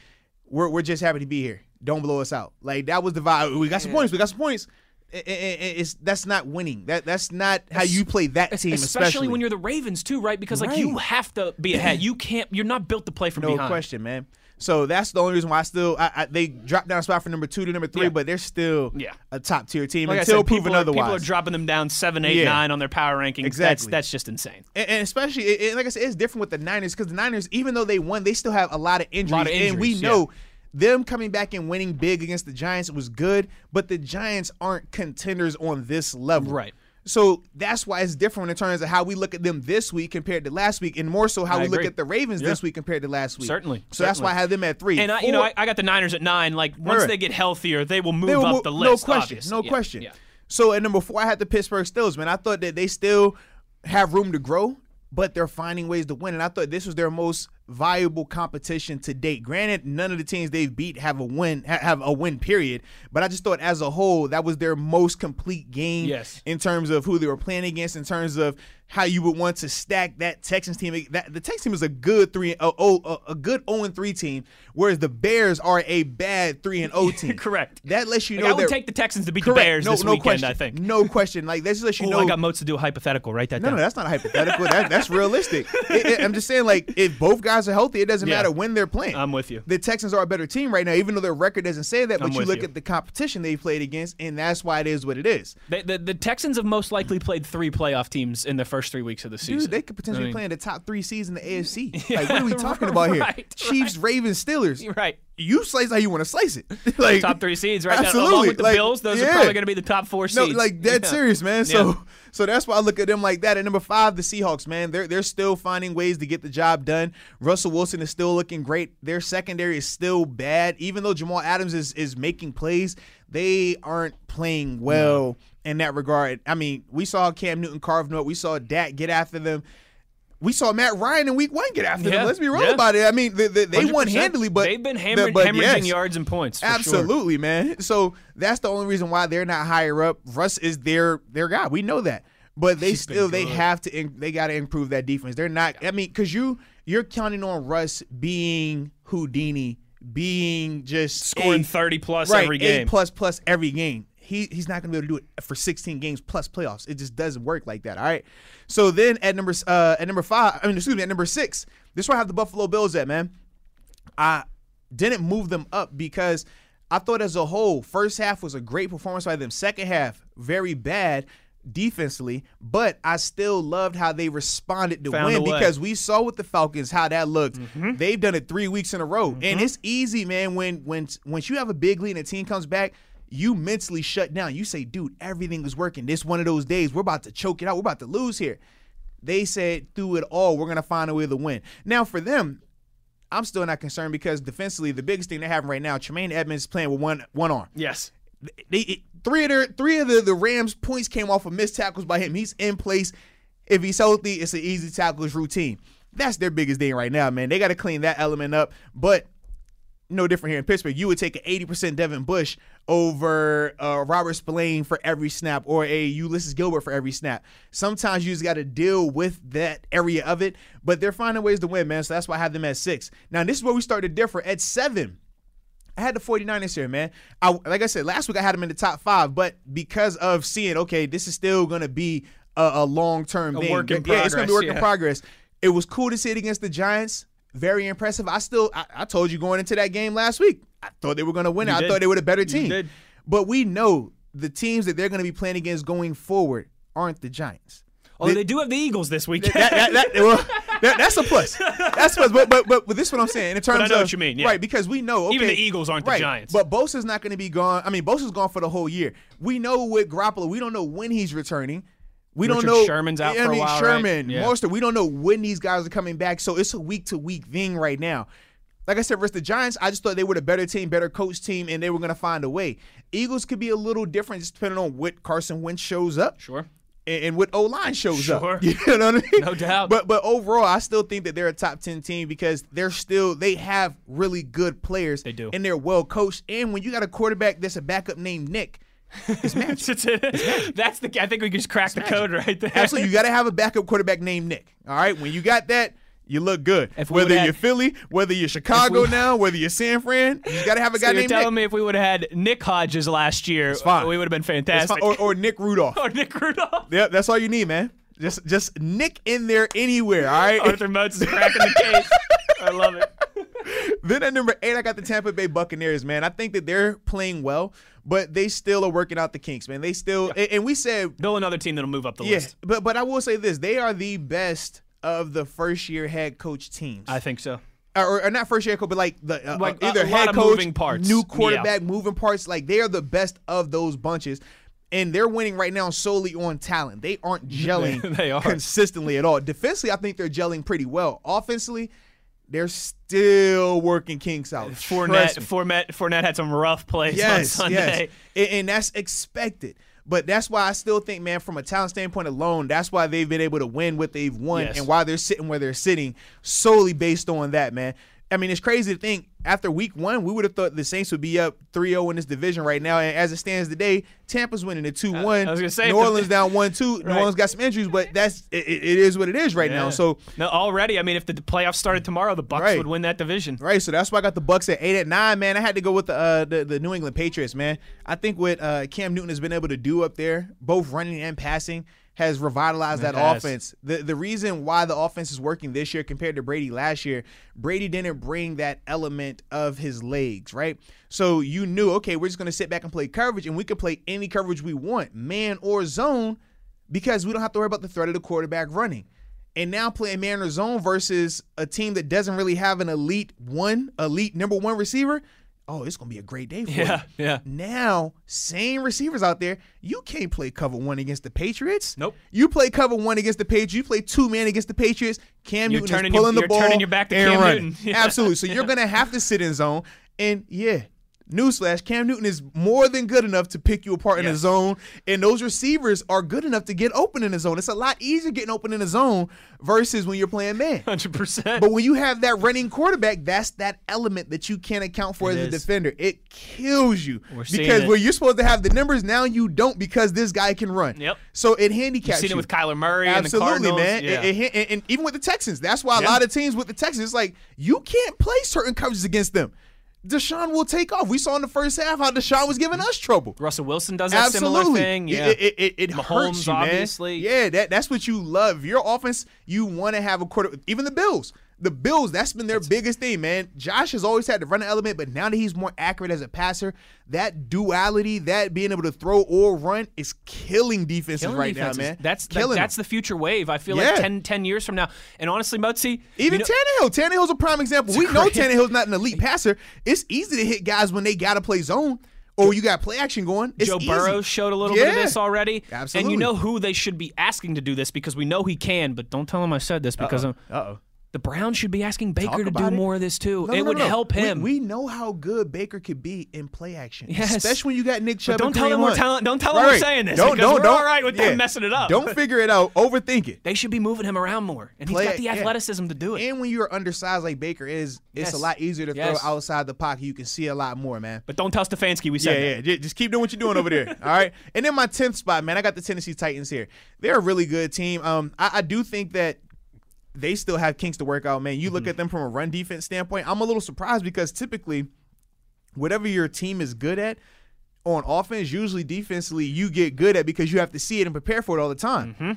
we're we're just happy to be here. Don't blow us out. Like that was the vibe. We got some points. We got some points. It's that's not winning. That that's not how you play that team, especially, especially, when you're the Ravens too, right? Because like Right. you have to be ahead. <clears throat> You can't. You're not built to play from no behind. question, man. So that's the only reason why I still I, I, they dropped down a spot from number two to number three, Yeah. but they're still Yeah. a top tier team Like until said, proven people are, otherwise. people are dropping them down seven, eight, Yeah. nine on their power rankings. That's Exactly. that's just insane. And, and especially, it, it- like I said, it's different with the Niners because the Niners, even though they won, they still have a lot of injuries. of and we injuries, know them coming back and winning big against the Giants was good, but the Giants aren't contenders on this level. Right. So that's why it's different in terms of how we look at them this week compared to last week, and more so how I we look at the Ravens Yeah. this week compared to last week. Certainly, So that's why I certainly. have them at three. And I, you know, I, I got the Niners at nine. Like once Right. they get healthier, they will move they will up move- the list. No question. obvious. No Yeah, question. yeah. So at number four, I had the Pittsburgh Steelers. Man, I thought that they still have room to grow, but they're finding ways to win. And I thought this was their most viable competition to date. Granted, none of the teams they've beat have a win have a win period, but I just thought as a whole that was their most complete game Yes. in terms of who they were playing against, in terms of how you would want to stack that Texans team. That the Texans team is a good three, a, oh, a, a good zero and three team, whereas the Bears are a bad three and zero oh <laughs> team. Correct. That lets you Like, know I would take the Texans to beat Correct. the Bears no, this no weekend. question. I think. No question. Like this lets you Oh, know. I got Moats to do a hypothetical. Write that no, down. no, that's not hypothetical. that, that's realistic. It- it- I'm just saying, like, if both guys are healthy, it doesn't Yeah. matter when they're playing. I'm with you. The Texans are a better team right now, even though their record doesn't say that. But I'm you look you. at the competition they played against, and that's why it is what it is. The, the, the Texans have most likely played three playoff teams in the first three weeks of the season. Dude, they could potentially I mean, play in the top three seeds in the AFC. <laughs> like, what are we talking about here? Right, Chiefs, Ravens, Steelers. You're right. You slice how you want to slice it. <laughs> like Top three seeds, right? Absolutely. Along with the Like, Bills, those are probably going to be the top four No, seeds. like dead Yeah. serious, man. So Yeah. So that's why I look at them like that. At number five, the Seahawks, man. They're they're still finding ways to get the job done. Russell Wilson is still looking great. Their secondary is still bad. Even though Jamal Adams is is making plays, they aren't playing well in that regard. I mean, we saw Cam Newton carve them up. We saw Dak get after them. We saw Matt Ryan in Week One get after Yeah, them. Let's be real yeah. about it. I mean, they, they, they won handily, but they've been the- hammer- but hemorrhaging yes. yards and points. for sure. Absolutely, man. So that's the only reason why they're not higher up. Russ is their their guy. We know that, but they He's still they have to they got to improve that defense. They're not. I mean, because you you're counting on Russ being Houdini, being just Scoring a- 30 plus right, every game. plus plus every game. He he's not gonna be able to do it for 16 games plus playoffs. It just doesn't work like that. All right. So then at number uh at number five, I mean excuse me, at number six, this is where I have the Buffalo Bills at, man. I didn't move them up because I thought as a whole, first half was a great performance by them. Second half, very bad defensively, but I still loved how they responded to Found win because we saw with the Falcons how that looked. They've done it three weeks in a row, and it's easy, man. When when once you have a big lead and a team comes back. You mentally shut down. You say, dude, everything is working. This one of those days. We're about to choke it out. We're about to lose here. They said through it all, we're gonna find a way to win. Now for them, I'm still not concerned because defensively, the biggest thing they're having right now, Tremaine Edmunds is playing with one one arm. Yes. They, it- three of their three of the, the Rams points came off of missed tackles by him. He's in place. If he's healthy, it's an easy tackles routine. That's their biggest thing right now, man. They got to clean that element up. But no different here in Pittsburgh. You would take an 80% Devin Bush over uh, Robert Spillane for every snap or a Ulysees Gilbert for every snap. Sometimes you just got to deal with that area of it, but they're finding ways to win, man. So that's why I have them at six. Now, this is where we start to differ. At seven, I had the 49ers here, man. I, like I said, last week I had them in the top five, but because of seeing, okay, this is still going to be a, a long term thing. work in yeah, it's going to be work in progress. It was cool to see it against the Giants. Very impressive. I still, I, I told you going into that game last week, I thought they were going to win. it. You I did. thought they were the better team. But we know the teams that they're going to be playing against going forward aren't the Giants. Oh, Although they do have the Eagles this weekend. That, that, that, well, that- that's a plus. That's a plus. But, but but but this is what I'm saying in terms I know of what you mean, yeah. right because we know okay, Even the Eagles aren't the Giants. But Bosa's not going to be gone. I mean, Bosa's gone for the whole year. We know with Garoppolo, we don't know when he's returning. We don't Richard know Sherman's out I for a mean, while, right? Sherman, Yeah. Mostert. We don't know when these guys are coming back. So it's a week to week thing right now. Like I said, versus the Giants, I just thought they were the better team, better coach team, and they were going to find a way. Eagles could be a little different, just depending on what Carson Wentz shows up Sure. and, and what O line shows up. Sure. up. <laughs> You know what I mean? No doubt. But but overall, I still think that they're a top ten team because they're still they have really good players. They do. and they're well coached. And when you got a quarterback that's a backup named Nick, <laughs> it's magic. That's the. I think we just cracked the code right there. Absolutely, you got to have a backup quarterback named Nick. All right, when you got that. You look good. Whether you're had- Philly, whether you're Chicago we- now, whether you're San Fran, you got to have a guy So guy you're named telling Nick. me if we would have had Nick Hodges last year, we would have been fantastic. Or, or Nick Rudolph. <laughs> Or Nick Rudolph. yeah, that's all you need, man. Just just Nick in there anywhere. All right. Arthur Moats is cracking the case. <laughs> I love it. Then at number eight, I got the Tampa Bay Buccaneers, man. I think that they're playing well, but they still are working out the kinks, man. They still, and, and we said, Bill, another team that'll move up the yeah, list. but but I will say this: they are the best of the first year head coach teams, I think so. or, or not first year coach, but like the uh, Like, uh, a- either head coach, moving parts. new Yeah. quarterback, moving parts. Like they are the best of those bunches. And they're winning right now solely on talent. They aren't <laughs> gelling They are. consistently at all. Defensively, I think they're gelling pretty well. Offensively, they're still working kinks out. Fournette. Fournette, Fournette had some rough plays on Yes, Sunday. yes, and, and that's expected. But that's why I still think, man, from a talent standpoint alone, that's why they've been able to win what they've won, Yes. and why they're sitting where they're sitting, solely based on that, man. I mean, it's crazy to think after week one, we would have thought the Saints would be up 3-0 in this division right now, and as it stands today, Tampa's winning at two one. I was say, New Orleans down one two. New <laughs> Orleans got some injuries, but that's it, it is what it is right now. So no, already, I mean, if the playoffs started tomorrow, the Bucks Right. would win that division. Right, so that's why I got the Bucks at eight at nine, man. I had to go with the uh, the, the New England Patriots, man. I think what uh, Cam Newton has been able to do up there, both running and passing, has revitalized that offense. The the reason why the offense is working this year compared to Brady last year, Brady didn't bring that element of his legs, right? So you knew, okay, we're just gonna sit back and play coverage, and we can play any coverage we want, man or zone, because we don't have to worry about the threat of the quarterback running. And now playing man or zone versus a team that doesn't really have an elite one, elite number one receiver. Oh, it's gonna be a great day for Yeah, you. yeah. Now, same receivers out there, you can't play cover one against the Patriots. Nope. You play cover one against the Patriots. You play two man against the Patriots. Cam You're Newton is your- pulling the you're ball. turning your back to Cam running. Newton. <laughs> Yeah. Absolutely. So you're <laughs> gonna have to sit in zone. And yeah, newsflash: Cam Newton is more than good enough to pick you apart in the Yes. zone, and those receivers are good enough to get open in the zone. It's a lot easier getting open in the zone versus when you're playing man. 100%. But when you have that running quarterback, that's that element that you can't account for It as a defender. It kills you We're because it. where you're supposed to have the numbers, now you don't because this guy can run. Yep. So it handicaps. You've seen you. it with Kyler Murray and the Absolutely, Cardinals. man. Yeah. And, and- and- and even with the Texans, that's why a Yeah. lot of teams with the Texans, it's like you can't play certain coverages against them. Deshaun will take off. We saw in the first half how Deshaun was giving us trouble. Russell Wilson does that Absolutely. similar thing. Yeah. It, it, it, it Mahomes, hurts you, man. obviously. Yeah, that, that's what you love. Your offense, you want to have a quarter. Even the Bills. The Bills, that's been their biggest thing, man. Josh has always had the running element, but now that he's more accurate as a passer, that duality, that being able to throw or run is killing defenses Killing right defenses. now, man. That's that- killing that's the future wave. I feel Yeah. like 10, 10 years from now. And honestly, Motzi, Even you know, Tannehill. Tannehill's a prime example. We know <laughs> Tannehill's not an elite passer. It's easy to hit guys when they got to play zone or you got play action going. It's Joe. Burrow showed a little bit of this already. Absolutely. And you know who they should be asking to do this because we know he can, but don't tell him I said this because I'm Uh-oh. The Browns should be asking Baker to do it. more of this too. No, it no, would no. help him. We, know how good Baker could be in play action, Yes. especially when you got Nick Chubb. But don't tell them we're telling- don't tell Right, them we're saying this, Don't, don't, we're don't, all right with them messing it up. Don't figure it out. Overthink it. they should be moving him around more, and Play he's got the yeah. athleticism to do it. And when you're undersized like Baker is, it's Yes. a lot easier to Yes. throw outside the pocket. You can see a lot more, man. but don't tell Stefanski we Yeah, said that. yeah. ju- Just keep doing what you're doing over there. <laughs> All right. And then my tenth spot, man. I got the Tennessee Titans here. They're a really good team. Um, I, I do think that they still have kinks to work out, man. You look Mm-hmm. at them from a run defense standpoint. I'm a little surprised because typically, whatever your team is good at on offense, usually defensively, you get good at because you have to see it and prepare for it all the time. Mm-hmm.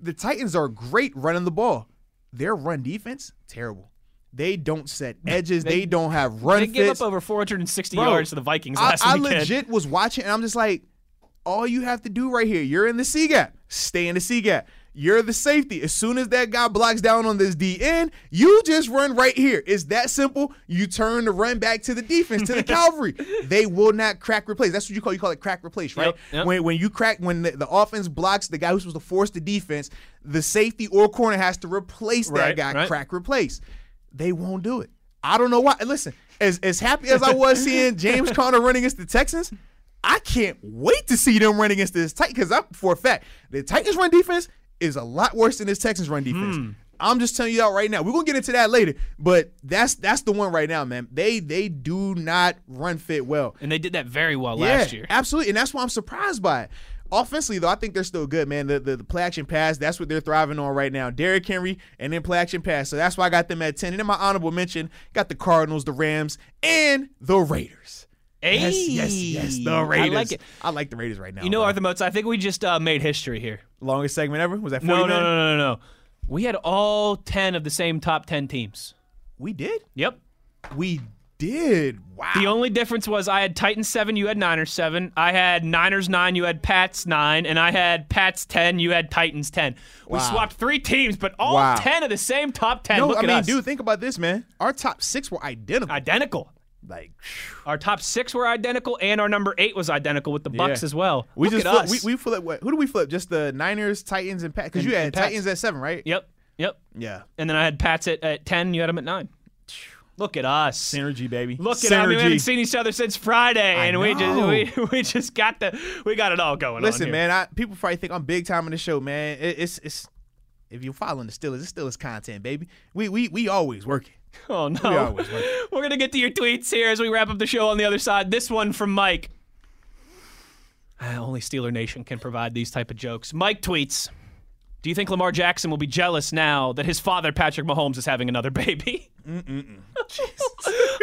The Titans are great running the ball. Their run defense, terrible. They don't set edges. they, don't have run They gave up over 460 Bro, yards to the Vikings I, last I weekend. legit was watching, and I'm just like, all you have to do right here, you're in the C gap, stay in the C gap. You're the safety. As soon as that guy blocks down on this D end, you just run right here. It's that simple. You turn the run back to the defense, to the <laughs> cavalry. They will not crack replace. That's what you call you call it crack replace, right? Yep, yep. When when you crack when the, the offense blocks the guy who's supposed to force the defense, the safety or corner has to replace that Right, guy. right. Crack replace. They won't do it. I don't know why. Listen, as as happy as I was seeing <laughs> James Conner running against the Texans, I can't wait to see them run against this tight because I'm for a fact the Titans run defense is a lot worse than this Texans run defense. Hmm. I'm just telling you out right now. We're gonna get into that later, but that's that's the one right now, man. They they do not run fit well. and they did that very well last year. absolutely, and that's why I'm surprised by it. Offensively, though, I think they're still good, man. The, the the play action pass, that's what they're thriving on right now. Derrick Henry and then play action pass. So that's why I got them at 10. And then my honorable mention, got the Cardinals, the Rams, and the Raiders. Yes, yes, yes. The Raiders. I like it. I like the Raiders right now. You know, bro. Arthur Moats, I think we just uh, made history here. longest segment ever? Was that 40 No, no, minutes? no, no, no, no. We had all 10 of the same top 10 teams. We did? Yep. We did. Wow. The only difference was I had Titans 7, you had Niners 7. I had Niners 9, you had Pats 9. And I had Pats 10, you had Titans 10. We Wow. swapped three teams, but all Wow. 10 of the same top 10. no, Look I at mean, us. dude, think about this, man. Our top six were identical. Identical. Like, Our top six were identical, and our number eight was identical with the Bucks Yeah. as well. we Look just at flip, us. we, we flip. What, who do we flip? Just the Niners, Titans, and Pats. Because And- you had and Pats. Titans at seven, right? Yep, yep. Yeah. And then I had Pats at, at 10, you had them at 9. Look at us. Synergy, baby. Look at us. We haven't seen each other since Friday, and we just we, <laughs> we just got the we got it all going on. Listen, here. man. I, people probably think I'm big time in the show, man. It, it's it's if you're following the Steelers, it's Steelers content, baby. We we we always working. <laughs> Oh no. We always. <laughs> We're gonna get to your tweets here as we wrap up the show on the other side. This one from Mike. Ah, only Steeler Nation can provide these type of jokes. Mike tweets. Do you think Lamar Jackson will be jealous now that his father, Patrick Mahomes, is having another baby? <laughs>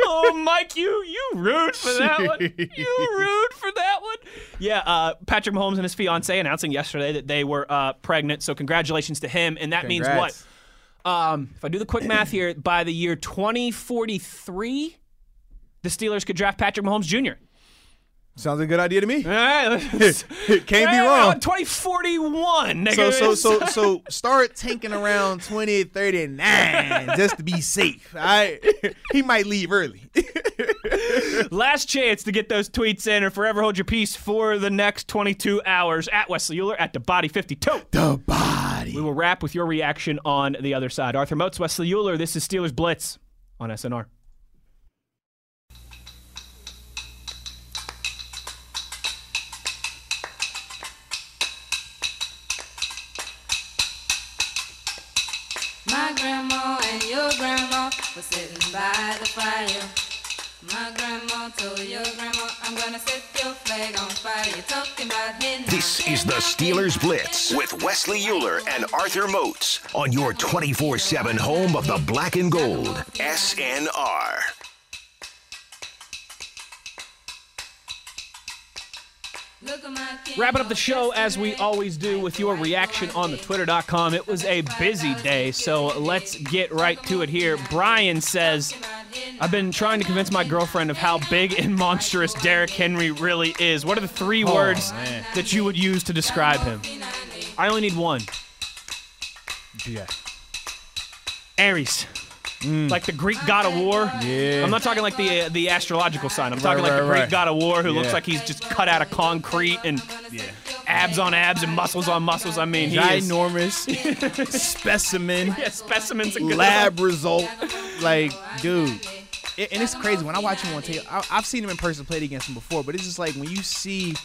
oh, Mike, you you rude for that one. You rude for that one. Yeah, uh, Patrick Mahomes and his fiance announcing yesterday that they were uh, pregnant. So congratulations to him. And that means what? Um, if I do the quick math here, by the year 2043, the Steelers could draft Patrick Mahomes Jr. Sounds like a good idea to me. All right, let's- <laughs> Can't <laughs> be wrong. Uh, 2041. So so so <laughs> so start tanking around 20, 39 just to be safe. All right. he might leave early. Last chance to get those tweets in or forever hold your peace for the next 22 hours at Wesley Uhler at the Body 52. the body. We will wrap with your reaction on the other side. Arthur Moats, Wesley Uhler. This is Steelers Blitz on SNR. Were sitting by the fire. My grandma told your grandma, I'm gonna set your flag on fire. You're talking about hitting This is the Steelers Blitz with Wesley Uhler and Arthur Moats on your 24 7 home of the black and gold. SNR. Wrapping up the show as we always do with your reaction on the twitter.com. It was a busy day, so let's get right to it here. Brian says, I've been trying to convince my girlfriend of how big and monstrous Derrick Henry really is. What are the three oh, words man. that you would use to describe him? I only need one. Yeah. Ares. Like the Greek god of war. Yeah. I'm not talking like the uh, the astrological sign. I'm talking like right, the Greek right. god of war who looks like he's just cut out of concrete and abs on abs and muscles on muscles. I mean, he is ginormous <laughs> specimen yeah, specimens. a good lab result. Like, dude. It, and it's crazy when I watch him on tape. I, I've seen him in person, played against him before, but it's just like when you see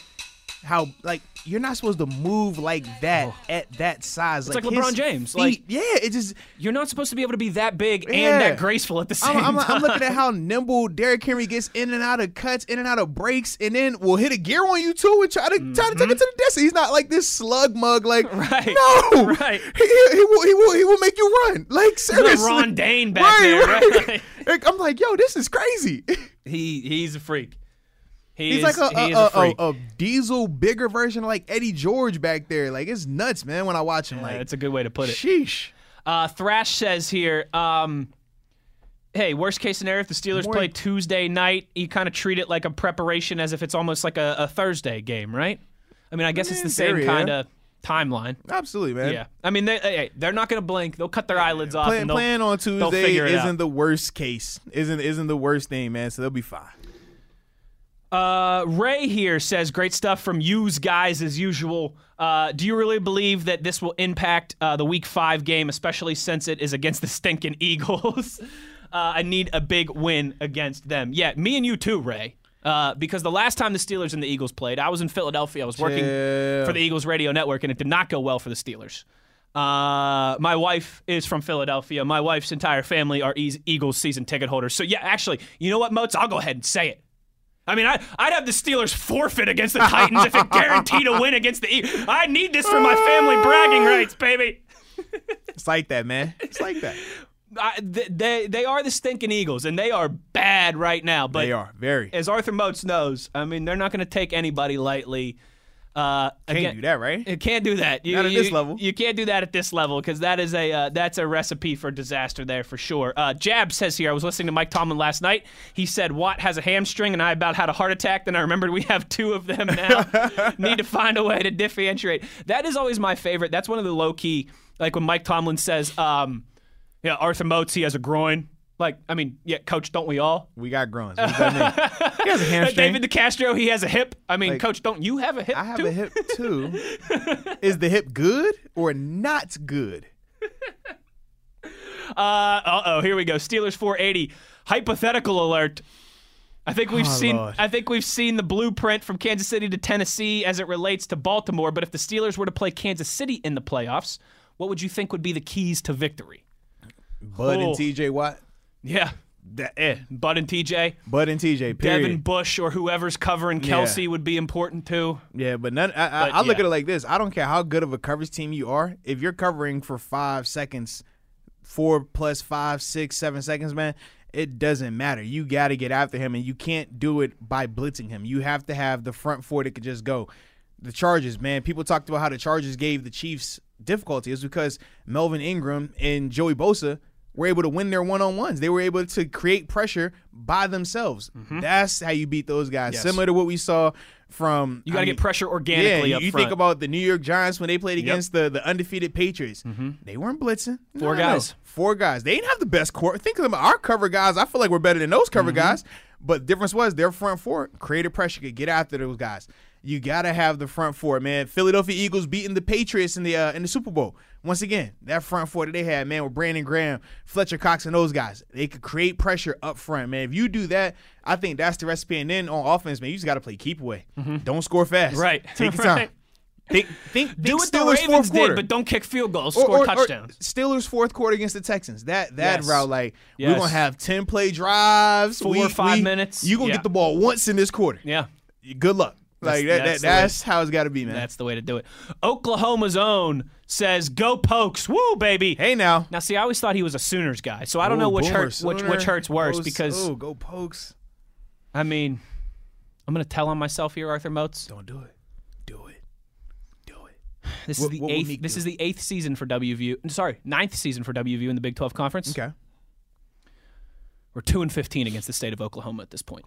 how like you're not supposed to move like that at that size. Oh. It's like his LeBron James, feet- like- yeah, it just. You're not supposed to be able to be that big Yeah. and that graceful at the same I'm, I'm, time. I'm looking at how nimble Derrick Henry gets in and out of cuts, in and out of breaks, and then will hit a gear on you too and try to try to take it to the distance. He's not like this slug mug. Like Mm-hmm. <laughs> Right. no, Right. He, he, will he will he will make you run. Like seriously, Ron Dayne back there, right? Like, I'm like, yo, this is crazy. he he's a freak. He He's is, like a, he a, a a, a, diesel bigger version of like Eddie George back there. Like it's nuts, man. When I watch him, Yeah, like that's a good way to put it. sheesh. Uh, Thrash says here, um, hey, worst case scenario, if the Steelers More- play Tuesday night, you kind of treat it like a preparation as if it's almost like a, a Thursday game, right? I mean, I guess it's the same kind of timeline. Absolutely, man. Yeah. I mean, they, hey, they're not going to blink. They'll cut their eyelids off. Playing, and playing on Tuesday isn't out. the worst case. Isn't isn't the worst thing, man. So they'll be fine. Uh, Ray here says great stuff from yous guys as usual. Uh, do you really believe that this will impact uh, the Week Five game, especially since it is against the stinking <laughs> Eagles? uh, I need a big win against them. Yeah, me and you too, Ray. Uh, because the last time the Steelers and the Eagles played, I was in Philadelphia. I was working Chill. for the Eagles radio network, and it did not go well for the Steelers. Uh, my wife is from Philadelphia. My wife's entire family are Eagles season ticket holders. So yeah, actually, you know what, Moats? I'll go ahead and say it. I mean, I, I'd have the Steelers forfeit against the Titans if it <laughs> guaranteed a win against the Eagles. I need this for my family bragging rights, baby. <laughs> It's like that, man. It's like that. <laughs> I, they they are the stinking Eagles, and they are bad right now. But they are very. as Arthur Moats knows, I mean, they're not going to take anybody lightly. Uh, Can't again, do that, right? It can't do that. You, Not at you- this level. You can't do that at this level because that is a uh, that's a recipe for disaster there for sure. Uh, Jab says here, I was listening to Mike Tomlin last night. He said Watt has a hamstring, and I about had a heart attack. Then I remembered we have two of them now. <laughs> Need to find a way to differentiate. That is always my favorite. That's one of the low key, like when Mike Tomlin says, um, "Yeah, Arthur Moats, he has a groin." Like, I mean, yeah, coach, don't we all? We got groans. What does that mean? <laughs> he has a hamstring. David DeCastro, he has a hip. I mean, Like, coach, don't you have a hip? I have too? a hip <laughs> too. Is the hip good or not good? <laughs> Uh oh, here we go. Steelers 480. Hypothetical alert. I think we've Oh, seen Lord. I think we've seen the blueprint from Kansas City to Tennessee as it relates to Baltimore, but if the Steelers were to play Kansas City in the playoffs, what would you think would be the keys to victory? Bud Oh. and TJ Watt. Yeah. That, eh. Bud and TJ, Bud and TJ. Period. Devin Bush or whoever's covering Yeah. Kelce would be important too. Yeah, but none. I, I, But, I look yeah. at it like this. I don't care how good of a coverage team you are. If you're covering for five seconds, four plus five, six, seven seconds, man, it doesn't matter. You got to get after him, and you can't do it by blitzing him. You have to have the front four that could just go. The Chargers, man. People talked about how the Chargers gave the Chiefs difficulty. It's because Melvin Ingram and Joey Bosa were able to win their one on ones. They were able to create pressure by themselves. That's how you beat those guys. Mm-hmm. Yes. Similar to what we saw from. You got to get pressure organically yeah, you think about the New York Giants when they played against the, the undefeated Patriots. They weren't blitzing. Mm-hmm. Four No, no, no. guys. Four guys. They didn't have the best court. Think about our cover guys. I feel like we're better than those cover Mm-hmm. guys. But difference was their front four created pressure, could get after those guys. You gotta have the front four, man. Philadelphia Eagles beating the Patriots in the uh, in the Super Bowl. Once again, that front four that they had, man, with Brandon Graham, Fletcher Cox, and those guys, they could create pressure up front, man. If you do that, I think that's the recipe. And then on offense, man, you just gotta play keep away. Don't score fast. Mm-hmm. Right. Take your <laughs> Right. time. Think, think, think Do what the Ravens did, but don't kick field goals, Or- score or- or touchdowns. Steelers fourth quarter against the Texans. That that Yes. route, like we're gonna have ten play drives, Four We- or five we- minutes. You gonna Yeah. get the ball once in this quarter. yeah. Good luck. That's- Like that, that's that, that's how it's got to be, man. That's the way to do it. Oklahoma's own says, "Go Pokes, woo baby." hey now, Now, see, I always thought he was a Sooners guy, so I don't know which Boomer hurts which which hurts worse because ooh, go pokes. I mean, I'm gonna tell on myself here, Arthur Moats. Don't do it. Do it. Do it. This What- is the eighth. This do? is the eighth season for WVU. Sorry, ninth season for WVU in the Big 12 Conference. Okay. We're two and 15 against the state of Oklahoma at this point.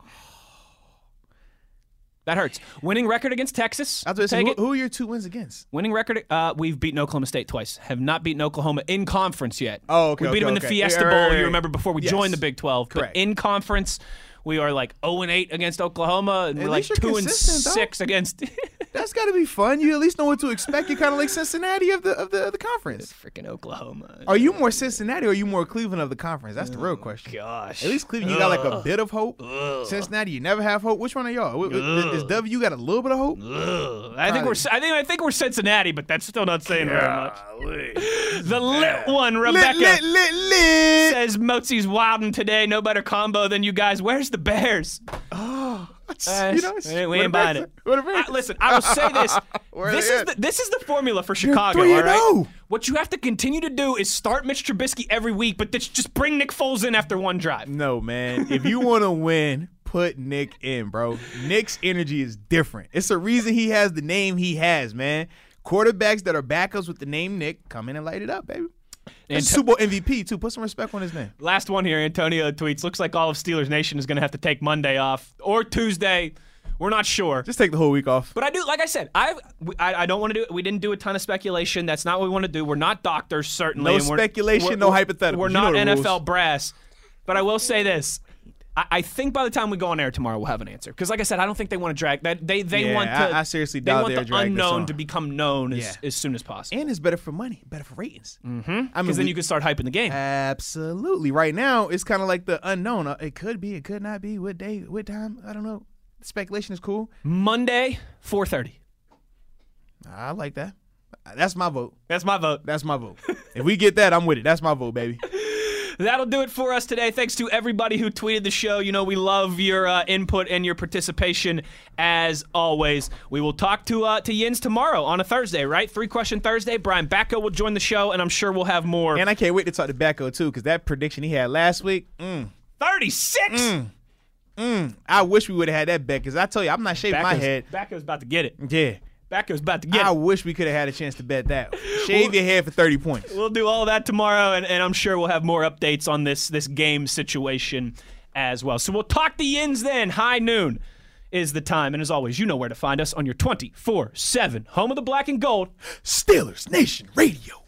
That hurts. Winning record against Texas. I was gonna say, Take who, who are your two wins against? Winning record. Uh, we've beaten Oklahoma State twice. Have not beaten Oklahoma in conference yet. Oh, okay, We beat okay, them in the. Fiesta Bowl. You remember before we Yes. joined the Big 12. Correct. But in conference, We are like 0 and 8 against Oklahoma, and At we're like 2 and consistent, though. 6 against <laughs> That's got to be fun. You at least know what to expect. You're kind of like Cincinnati of the of the of the conference. freaking Oklahoma. Are you more Cincinnati or are you more Cleveland of the conference? That's the real question. Gosh. At least Cleveland, you got like a bit of hope. Cincinnati, you never have hope. Which one are y'all? Wh- Is W got a little bit of hope? I think we're I think I think we're Cincinnati, but that's still not saying very much. <laughs> The lit one, Rebecca. Lit, lit, lit, lit. Says Motzi's wilding today. No better combo than you guys. Where's the Bears? Uh, you know, we ain't- we ain't buying it. what the I- listen, I will say this. <laughs> This is at? the, this is the formula for Chicago. and right. oh. What you have to continue to do is start Mitch Trubisky every week, but just just bring Nick Foles in after one drive. No, man. If you want to win, put Nick in, bro. Nick's energy is different. It's the reason he has the name he has, man. Quarterbacks that are backups with the name Nick come in and light it up, baby. And And- Super Bowl MVP too. Put some respect on his name. Last one here. Antonio tweets. Looks like all of Steelers Nation is going to have to take Monday off or Tuesday. We're not sure. Just take the whole week off. But I do, like I said, I've, I I don't want to do. We didn't do a ton of speculation. That's not what we want to do. We're not doctors, certainly. No speculation, we're- no we're- We're You not NFL rules. brass. But I will say this: I, I think by the time we go on air tomorrow, we'll have an answer. Because, like I said, I don't think they want to drag that. They they Yeah, want to. I- I seriously they doubt want they'll the drag this unknown on. to become known as, Yeah. as soon as possible. And it's better for money, better for ratings. Mm-hmm. I mean, Because then we- you can start hyping the game. absolutely. Right now, it's kind of like the unknown. Uh, It could be, it could not be. What day? What time? I don't know. Speculation is cool. Monday, four thirty. I like that. That's my vote. That's my vote. That's my vote. if we get that, I'm with it. That's my vote, baby. <laughs> That'll do it for us today. Thanks to everybody who tweeted the show. You know, we love your uh, input and your participation as always. We will talk to uh, to Yins tomorrow on a Thursday, right? Three question Thursday. Brian Batko will join the show, and I'm sure we'll have more. And I can't wait to talk to Batko too, because that prediction he had last week. Mm, 36. mm, I wish we would have had that bet, because I tell you, I'm not shaving my head. Batko's about to get it. Yeah. Batko's about to get I it. wish we could have had a chance to bet that. <laughs> Shave your head for 30 points. We'll do all that tomorrow, and, and I'm sure we'll have more updates on this this game situation as well. So we'll talk the Yins then. High noon is the time, and as always, you know where to find us on your 24/7 home of the black and gold. Steelers Nation Radio.